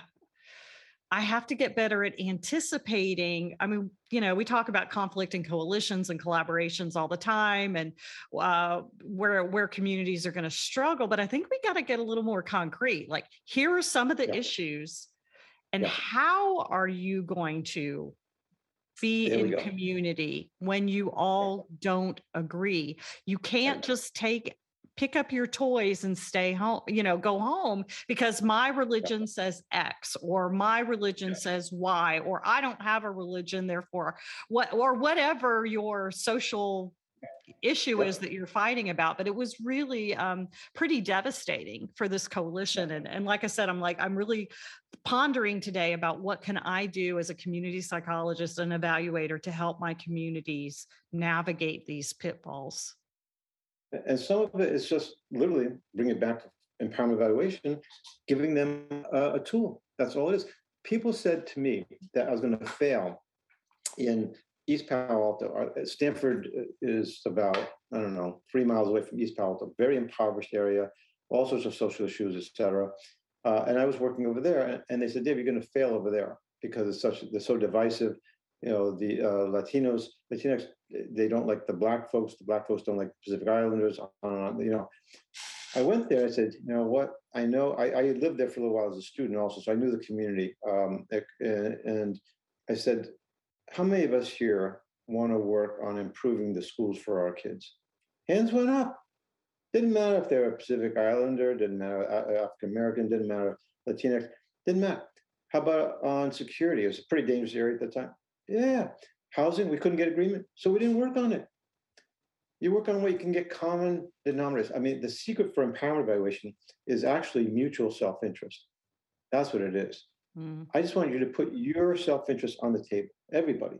I have to get better at anticipating. I mean, you know, we talk about conflict and coalitions and collaborations all the time, and uh, where where communities are going to struggle. But I think we got to get a little more concrete. Like, here are some of the yeah. issues, and yeah. how are you going to be there in community when you all don't agree? You can't just take pick up your toys and stay home, you know, go home because my religion says X or my religion says Y or I don't have a religion, therefore what or whatever your social issue is that you're fighting about but it was really um, pretty devastating for this coalition and, and like i said i'm like i'm really pondering today about what can i do as a community psychologist and evaluator to help my communities navigate these pitfalls and some of it is just literally bring it back to empowerment evaluation, giving them a, a tool. That's all it is. People said to me that I was going to fail in East Palo Alto. Uh, Stanford is about, I don't know, three miles away from East Palo Alto, very impoverished area, all sorts of social issues, et cetera. Uh, and I was working over there, and, and they said, Dave, you're going to fail over there because it's such, they're so divisive you know the uh, Latinos, Latinx, they don't like the black folks. The black folks don't like Pacific Islanders. Uh, you know, I went there. I said, you know what? I know I, I, lived there for a little while as a student also, so I knew the community. Um, and I said, how many of us here want to work on improving the schools for our kids? Hands went up. Didn't matter if they were Pacific Islander. Didn't matter uh, African American. Didn't matter Latinx. Didn't matter. How about on security? It was a pretty dangerous area at the time. Yeah. Housing, we couldn't get agreement, so we didn't work on it. You work on what you can get common denominators. I mean, the secret for empowerment evaluation is actually mutual self interest. That's what it is. Mm. I just want you to put your self interest on the table, everybody,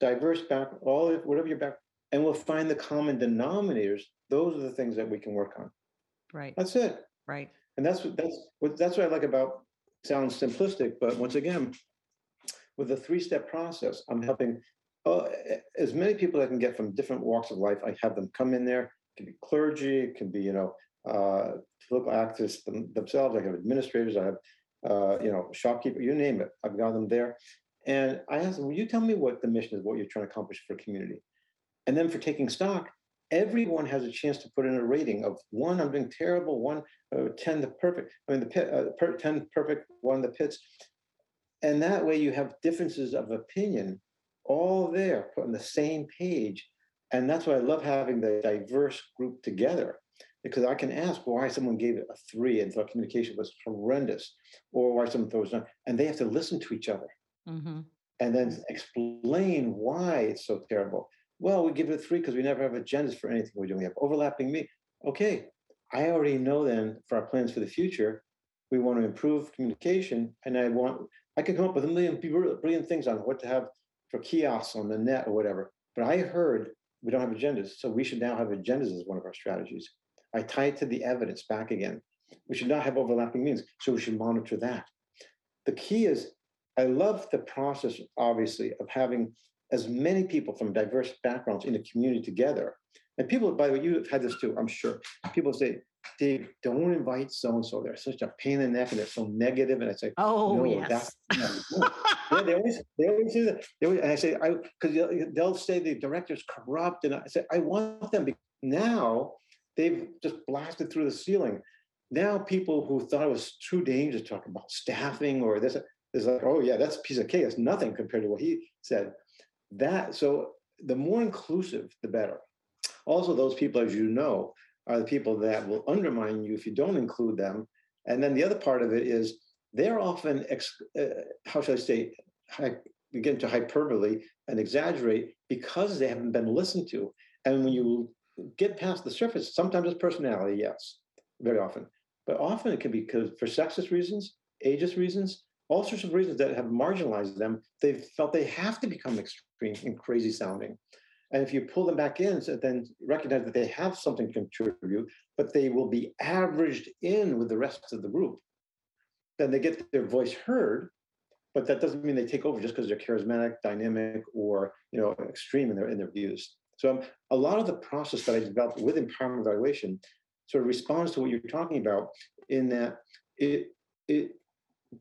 diverse back, all whatever your back, and we'll find the common denominators. Those are the things that we can work on. Right. That's it. Right. And that's what that's what that's what I like about sounds simplistic, but once again, with a three-step process. I'm helping uh, as many people I can get from different walks of life. I have them come in there. It can be clergy, it can be you know uh, political activists them, themselves. I have administrators. I have, uh, you know, shopkeeper. You name it. I've got them there. And I ask them, "Will you tell me what the mission is? What you're trying to accomplish for community?" And then for taking stock, everyone has a chance to put in a rating of one, I'm doing terrible, one, uh, 10, the perfect. I mean, the pit, uh, per, 10 perfect, one, the pits. And that way you have differences of opinion all there put on the same page. And that's why I love having the diverse group together because I can ask why someone gave it a three and thought communication was horrendous, or why someone thought it was not, and they have to listen to each other mm-hmm. and then explain why it's so terrible. Well, we give it a three because we never have agendas for anything we do. We have overlapping me. Okay, I already know then for our plans for the future, we want to improve communication, and I want I can come up with a million brilliant things on what to have for kiosks on the net or whatever. But I heard we don't have agendas, so we should now have agendas as one of our strategies. I tie it to the evidence back again. We should not have overlapping means, so we should monitor that. The key is, I love the process, obviously, of having as many people from diverse backgrounds in the community together. And people, by the way, you've had this too, I'm sure. People say, Dave, don't invite so and so. They're such a pain in the neck and they're so negative. And I say, Oh, no, yes. no. yeah, they always they always do that. They always, and I say, I because they'll, they'll, say the director's corrupt, and I say, I want them. Now they've just blasted through the ceiling. Now people who thought it was too dangerous to talk about staffing or this is like, oh yeah, that's a piece of cake. It's nothing compared to what he said. That so the more inclusive, the better. Also, those people, as you know, are the people that will undermine you if you don't include them. And then the other part of it is they're often, uh, how should I say, hi, we get into hyperbole and exaggerate because they haven't been listened to. And when you get past the surface, sometimes it's personality, yes, very often. But often it can be because for sexist reasons, ageist reasons, all sorts of reasons that have marginalized them, they've felt they have to become extreme and crazy sounding. And if you pull them back in, so then recognize that they have something to contribute, but they will be averaged in with the rest of the group. Then they get their voice heard, but that doesn't mean they take over just because they're charismatic, dynamic, or you know extreme in their in their views. So um, a lot of the process that I developed with empowerment evaluation sort of responds to what you're talking about in that it it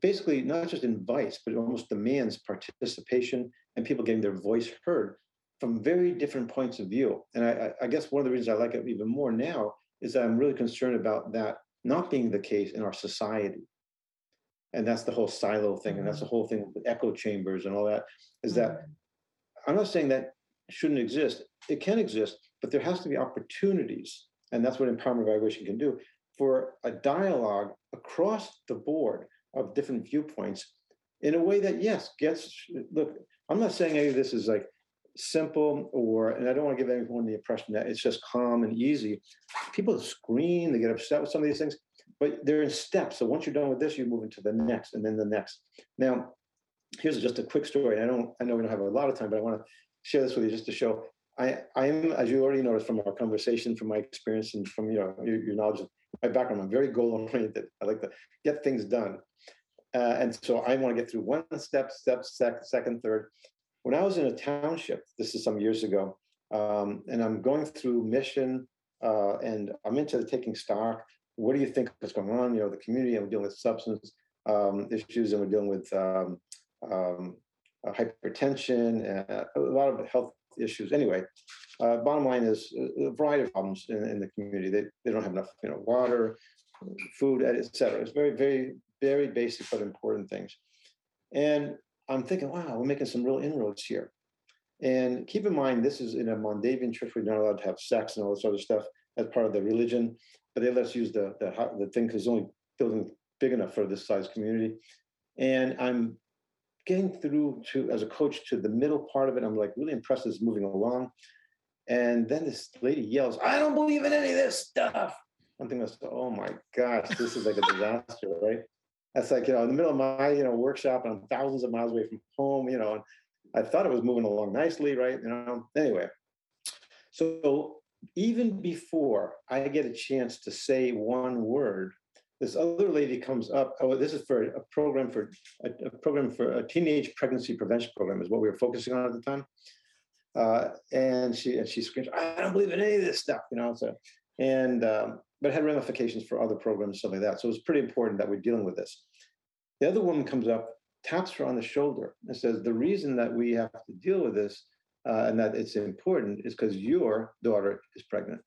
basically not just invites but almost demands participation and people getting their voice heard from very different points of view. And I, I guess one of the reasons I like it even more now is that I'm really concerned about that not being the case in our society. And that's the whole silo thing, and that's the mm-hmm. whole thing with echo chambers and all that. Is that mm-hmm. I'm not saying that shouldn't exist. It can exist, but there has to be opportunities, and that's what empowerment evaluation can do for a dialogue across the board of different viewpoints in a way that yes gets look. I'm not saying any of this is like simple or and i don't want to give anyone the impression that it's just calm and easy. People scream they get upset with some of these things but they're in steps. So once you're done with this you move into the next and then the next. Now here's just a quick story. I don't i know we don't have a lot of time but i want to share this with you just to show. I i am as you already noticed from our conversation from my experience and from you know your, your knowledge of my background i'm very goal oriented i like to get things done. Uh, and so I want to get through one step, step, sec, second, third. When I was in a township, this is some years ago, um, and I'm going through mission uh, and I'm into taking stock. What do you think is going on? You know, the community, and we're dealing with substance um, issues, and we're dealing with um, um uh, hypertension, uh, a lot of health issues. Anyway, uh, bottom line is uh, a variety of problems in, in, the community. They, they don't have enough, you know, water, food, etc. It's very, very, very basic but important things. And I'm thinking, wow, we're making some real inroads here. And keep in mind, this is in a Moravian church. We're not allowed to have sex and all this other stuff as part of the religion, but they let us use the the, the thing because it's only building big enough for this size community. And I'm getting through to as a coach to the middle part of it. I'm like really impressed as moving along. And then this lady yells, I don't believe in any of this stuff. I'm thinking, oh my gosh, this is like a disaster, right? That's like you know in the middle of my you know workshop and i'm thousands of miles away from home you know and i thought it was moving along nicely right you know? Anyway so even before i get a chance to say one word this other lady comes up oh this is for a program for a, a program for a teenage pregnancy prevention program is what we were focusing on at the time. Uh, and she and she screams i don't believe in any of this stuff you know so and um, but had ramifications for other programs, stuff like that. So it was pretty important that we're dealing with this. The other woman comes up, taps her on the shoulder, and says, The reason that we have to deal with this uh, and that it's important is because your daughter is pregnant.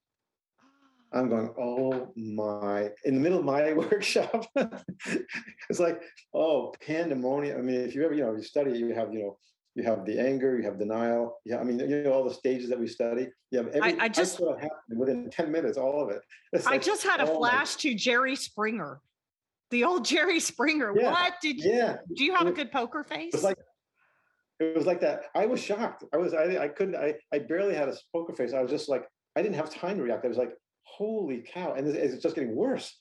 I'm going, oh my, in the middle of my workshop. it's like, oh, pandemonium. I mean, if you ever, you know, you study, you have, you know, you have the anger, you have denial. Yeah, I mean, you know, all the stages that we study. Yeah, every, I, I just I happen within 10 minutes, all of it. It's I like, just had a oh flash to Jerry Springer, the old Jerry Springer. Yeah, what did you, yeah. do you have a good poker face? It was like, it was like that. I was shocked. I was, I, I couldn't, I, I barely had a poker face. I was just like, I didn't have time to react. I was like, holy cow. And it's just getting worse.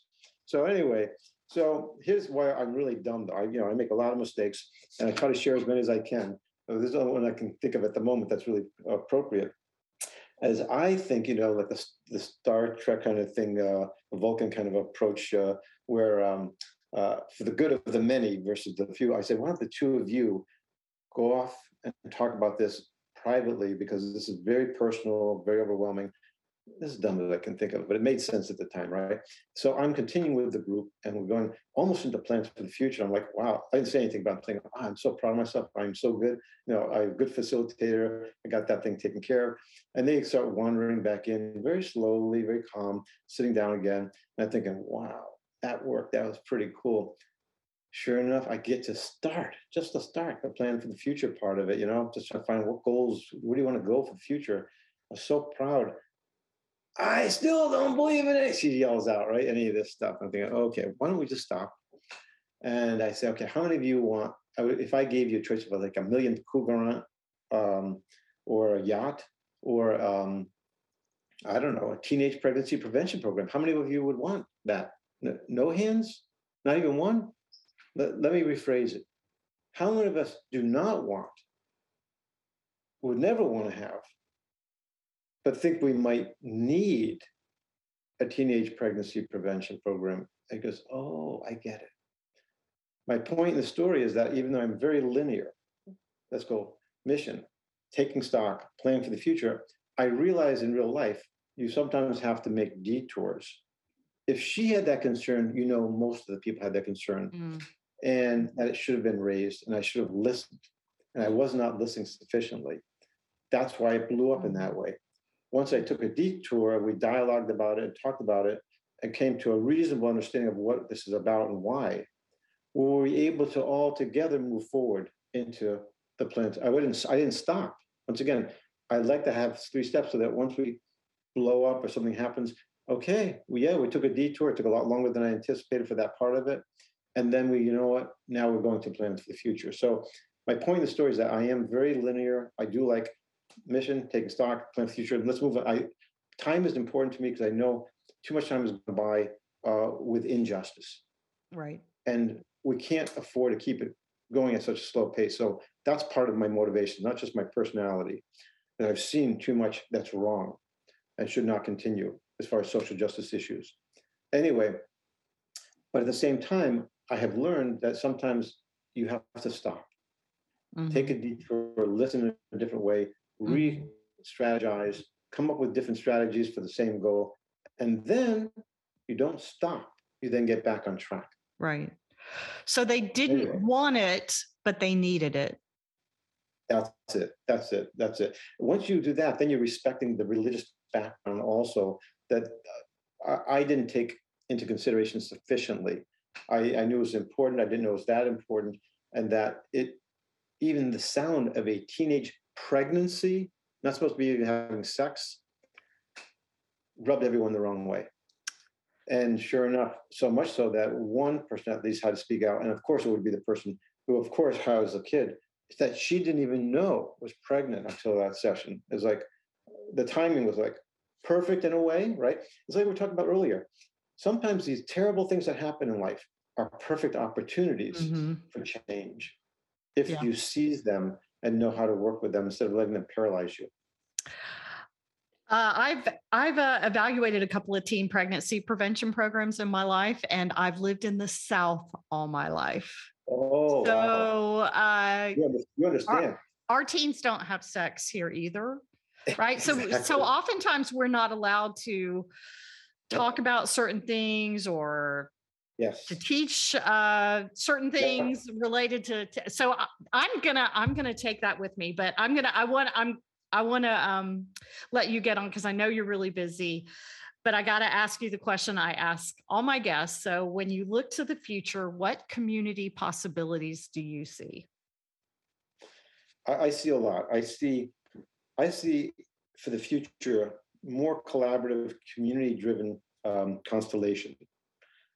So anyway, so here's why I'm really dumb. Though. I, you know, I make a lot of mistakes and I try to share as many as I can. There's only one I can think of at the moment that's really appropriate. As I think, you know, like the, the Star Trek kind of thing, uh, Vulcan kind of approach, uh, where um, uh, for the good of the many versus the few, I say, why don't the two of you go off and talk about this privately because this is very personal, very overwhelming this is dumb that I can think of, but it made sense at the time, right? So I'm continuing with the group and we're going almost into plans for the future. I'm like, wow, I didn't say anything about saying, oh, ah, I'm so proud of myself. I'm so good. You know, I'm a good facilitator. I got that thing taken care of. And they start wandering back in very slowly, very calm, sitting down again. And I'm thinking, wow, that worked. That was pretty cool. Sure enough, I get to start, just to start the plan for the future part of it. You know, just trying to find what goals, where do you want to go for the future? I'm so proud I still don't believe in it. She yells out, right? Any of this stuff. I'm thinking, okay, why don't we just stop? And I say, okay, how many of you want, if I gave you a choice of like a million cougar um, or a yacht or, um, I don't know, a teenage pregnancy prevention program, how many of you would want that? No hands? Not even one? Let, let me rephrase it. How many of us do not want, would never want to have but think we might need a teenage pregnancy prevention program. It goes, oh, I get it. My point in the story is that even though I'm very linear, let's go mission, taking stock, plan for the future, I realize in real life, you sometimes have to make detours. If she had that concern, you know, most of the people had that concern, mm. and that it should have been raised, and I should have listened, and I was not listening sufficiently. That's why it blew up in that way once I took a detour, we dialogued about it, talked about it, and came to a reasonable understanding of what this is about and why. We Were we able to all together move forward into the plans? I wouldn't. I didn't stop. Once again, I'd like to have three steps so that once we blow up or something happens, okay, well, yeah, we took a detour. It took a lot longer than I anticipated for that part of it, and then we, you know what? Now we're going to plan for the future. So my point in the story is that I am very linear. I do like mission, taking stock, plan for the future. Let's move on. I, time is important to me because I know too much time is going by uh, with injustice. Right. And we can't afford to keep it going at such a slow pace. So that's part of my motivation, not just my personality. That I've seen too much that's wrong and should not continue as far as social justice issues. Anyway, but at the same time, I have learned that sometimes you have to stop, mm-hmm. take a detour, listen in a different way, Mm-hmm. re-strategize, come up with different strategies for the same goal, and then you don't stop. You then get back on track. Right. So they didn't anyway. want it, but they needed it. That's it. That's it. That's it. Once you do that, then you're respecting the religious background also that uh, I didn't take into consideration sufficiently. I, I knew it was important. I didn't know it was that important, and that it even the sound of a teenage pregnancy, not supposed to be even having sex, rubbed everyone the wrong way. And sure enough, so much so that one person at least had to speak out. And of course, it would be the person who, of course, has a kid, that she didn't even know was pregnant until that session. It's like the timing was like perfect in a way, right? It's like we were talking about earlier. Sometimes these terrible things that happen in life are perfect opportunities mm-hmm. for change if yeah. you seize them and know how to work with them instead of letting them paralyze you? Uh, I've I've uh, evaluated a couple of teen pregnancy prevention programs in my life, and I've lived in the South all my life. Oh, so wow. uh, you understand? Our, our, teens don't have sex here either, right? So so oftentimes we're not allowed to talk about certain things or yes. to teach uh, certain things yeah. related to, to so I, am gonna i'm gonna take that with me but i'm gonna i want i'm i want to um, let you get on because i know you're really busy but i got to ask you the question i ask all my guests. So when you look to the future what community possibilities do you see? I, I see a lot. I see i see for the future more collaborative community driven um, constellation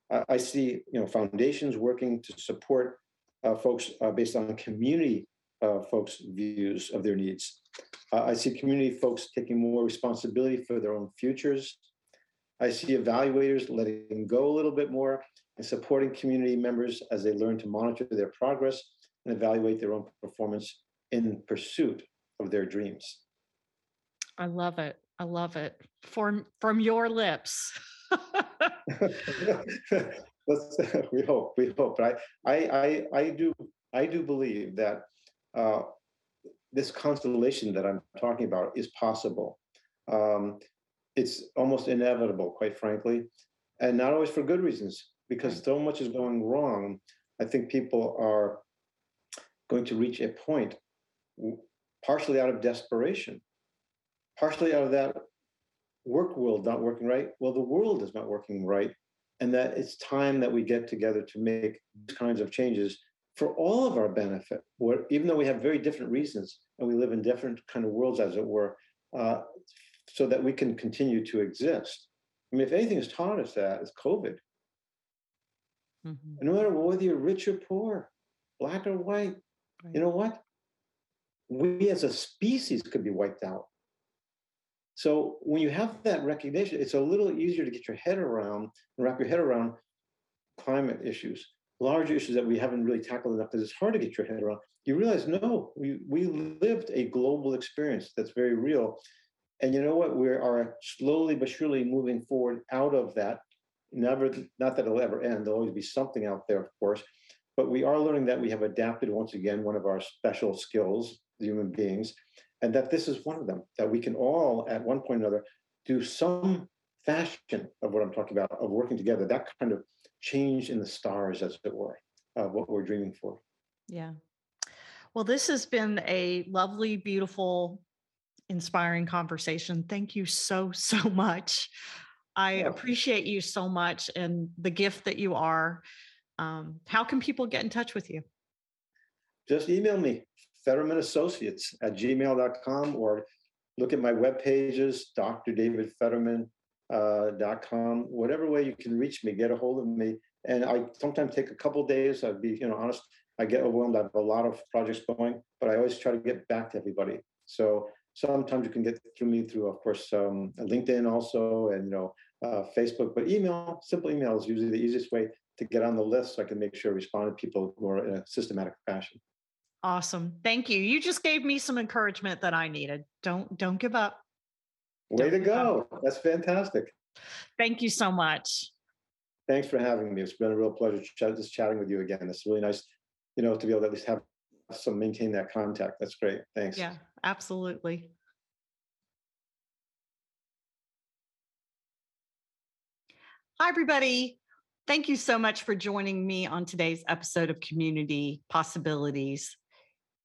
I see, you know, foundations working to support uh, folks uh, based on community uh, folks' views of their needs. Uh, I see community folks taking more responsibility for their own futures. I see evaluators letting go a little bit more and supporting community members as they learn to monitor their progress and evaluate their own performance in pursuit of their dreams. I love it. I love it. From from your lips. we hope, we hope. But I, I, I, I do, I do believe that uh, this constellation that I'm talking about is possible. Um, it's almost inevitable, quite frankly, and not always for good reasons, because so much is going wrong. I think people are going to reach a point, partially out of desperation, partially out of that work world not working right, well, the world is not working right. And that it's time that we get together to make these kinds of changes for all of our benefit, where, even though we have very different reasons and we live in different kind of worlds, as it were, uh, so that we can continue to exist. I mean, if anything has taught us that, it's COVID. Mm-hmm. no matter whether you're rich or poor, black or white, right. you know what? We as a species could be wiped out. So when you have that recognition, it's a little easier to get your head around and wrap your head around climate issues, large issues that we haven't really tackled enough because it's hard to get your head around. You realize, no, we, we lived a global experience that's very real. And you know what? We are slowly but surely moving forward out of that. Never, not that it'll ever end. There'll always be something out there, of course. But we are learning that we have adapted once again one of our special skills, human beings, and that this is one of them that we can all at one point or another do some fashion of what i'm talking about of working together that kind of change in the stars as it were of what we're dreaming for. Yeah. Well this has been a lovely beautiful inspiring conversation. Thank you so so much. I appreciate you so much and the gift that you are. Um, how can people get in touch with you? Just email me Fetterman Associates at gmail.com or look at my web pages, drdavidfetterman.com, uh, whatever way you can reach me, get a hold of me. And I sometimes take a couple days. I'd be, you know, honest. I get overwhelmed. I have a lot of projects going, but I always try to get back to everybody. So sometimes you can get through me through, of course, um, LinkedIn also, and you know, uh, Facebook. But email, simple email is usually the easiest way to get on the list, so I can make sure I respond to people who are in a systematic fashion. Awesome. Thank you. You just gave me some encouragement that I needed. Don't don't give up. Way don't to go. Up. That's fantastic. Thank you so much. Thanks for having me. It's been a real pleasure just chatting with you again. It's really nice, you know, to be able to at least have some maintain that contact. That's great. Thanks. Yeah, absolutely. Hi, everybody. Thank you so much for joining me on today's episode of Community Possibilities.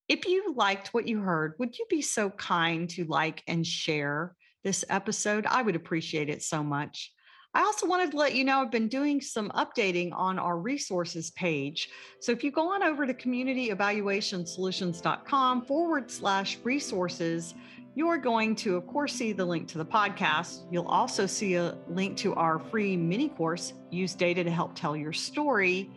If you liked what you heard, would you be so kind to like and share this episode? I would appreciate it so much. I also wanted to let you know I've been doing some updating on our resources page. So if you go on over to communityevaluationsolutions.com forward slash resources, you're going to, of course, see the link to the podcast. You'll also see a link to our free mini course, Use Data to Help Tell Your Story.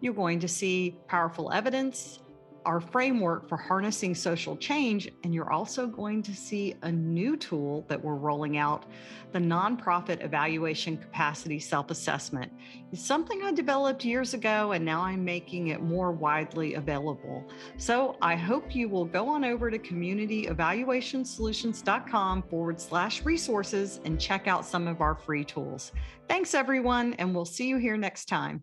You're going to see powerful evidence, our framework for harnessing social change. And you're also going to see a new tool that we're rolling out the nonprofit evaluation capacity self assessment. It's something I developed years ago, and now I'm making it more widely available. So I hope you will go on over to communityevaluationsolutions.com forward slash resources and check out some of our free tools. Thanks, everyone, and we'll see you here next time.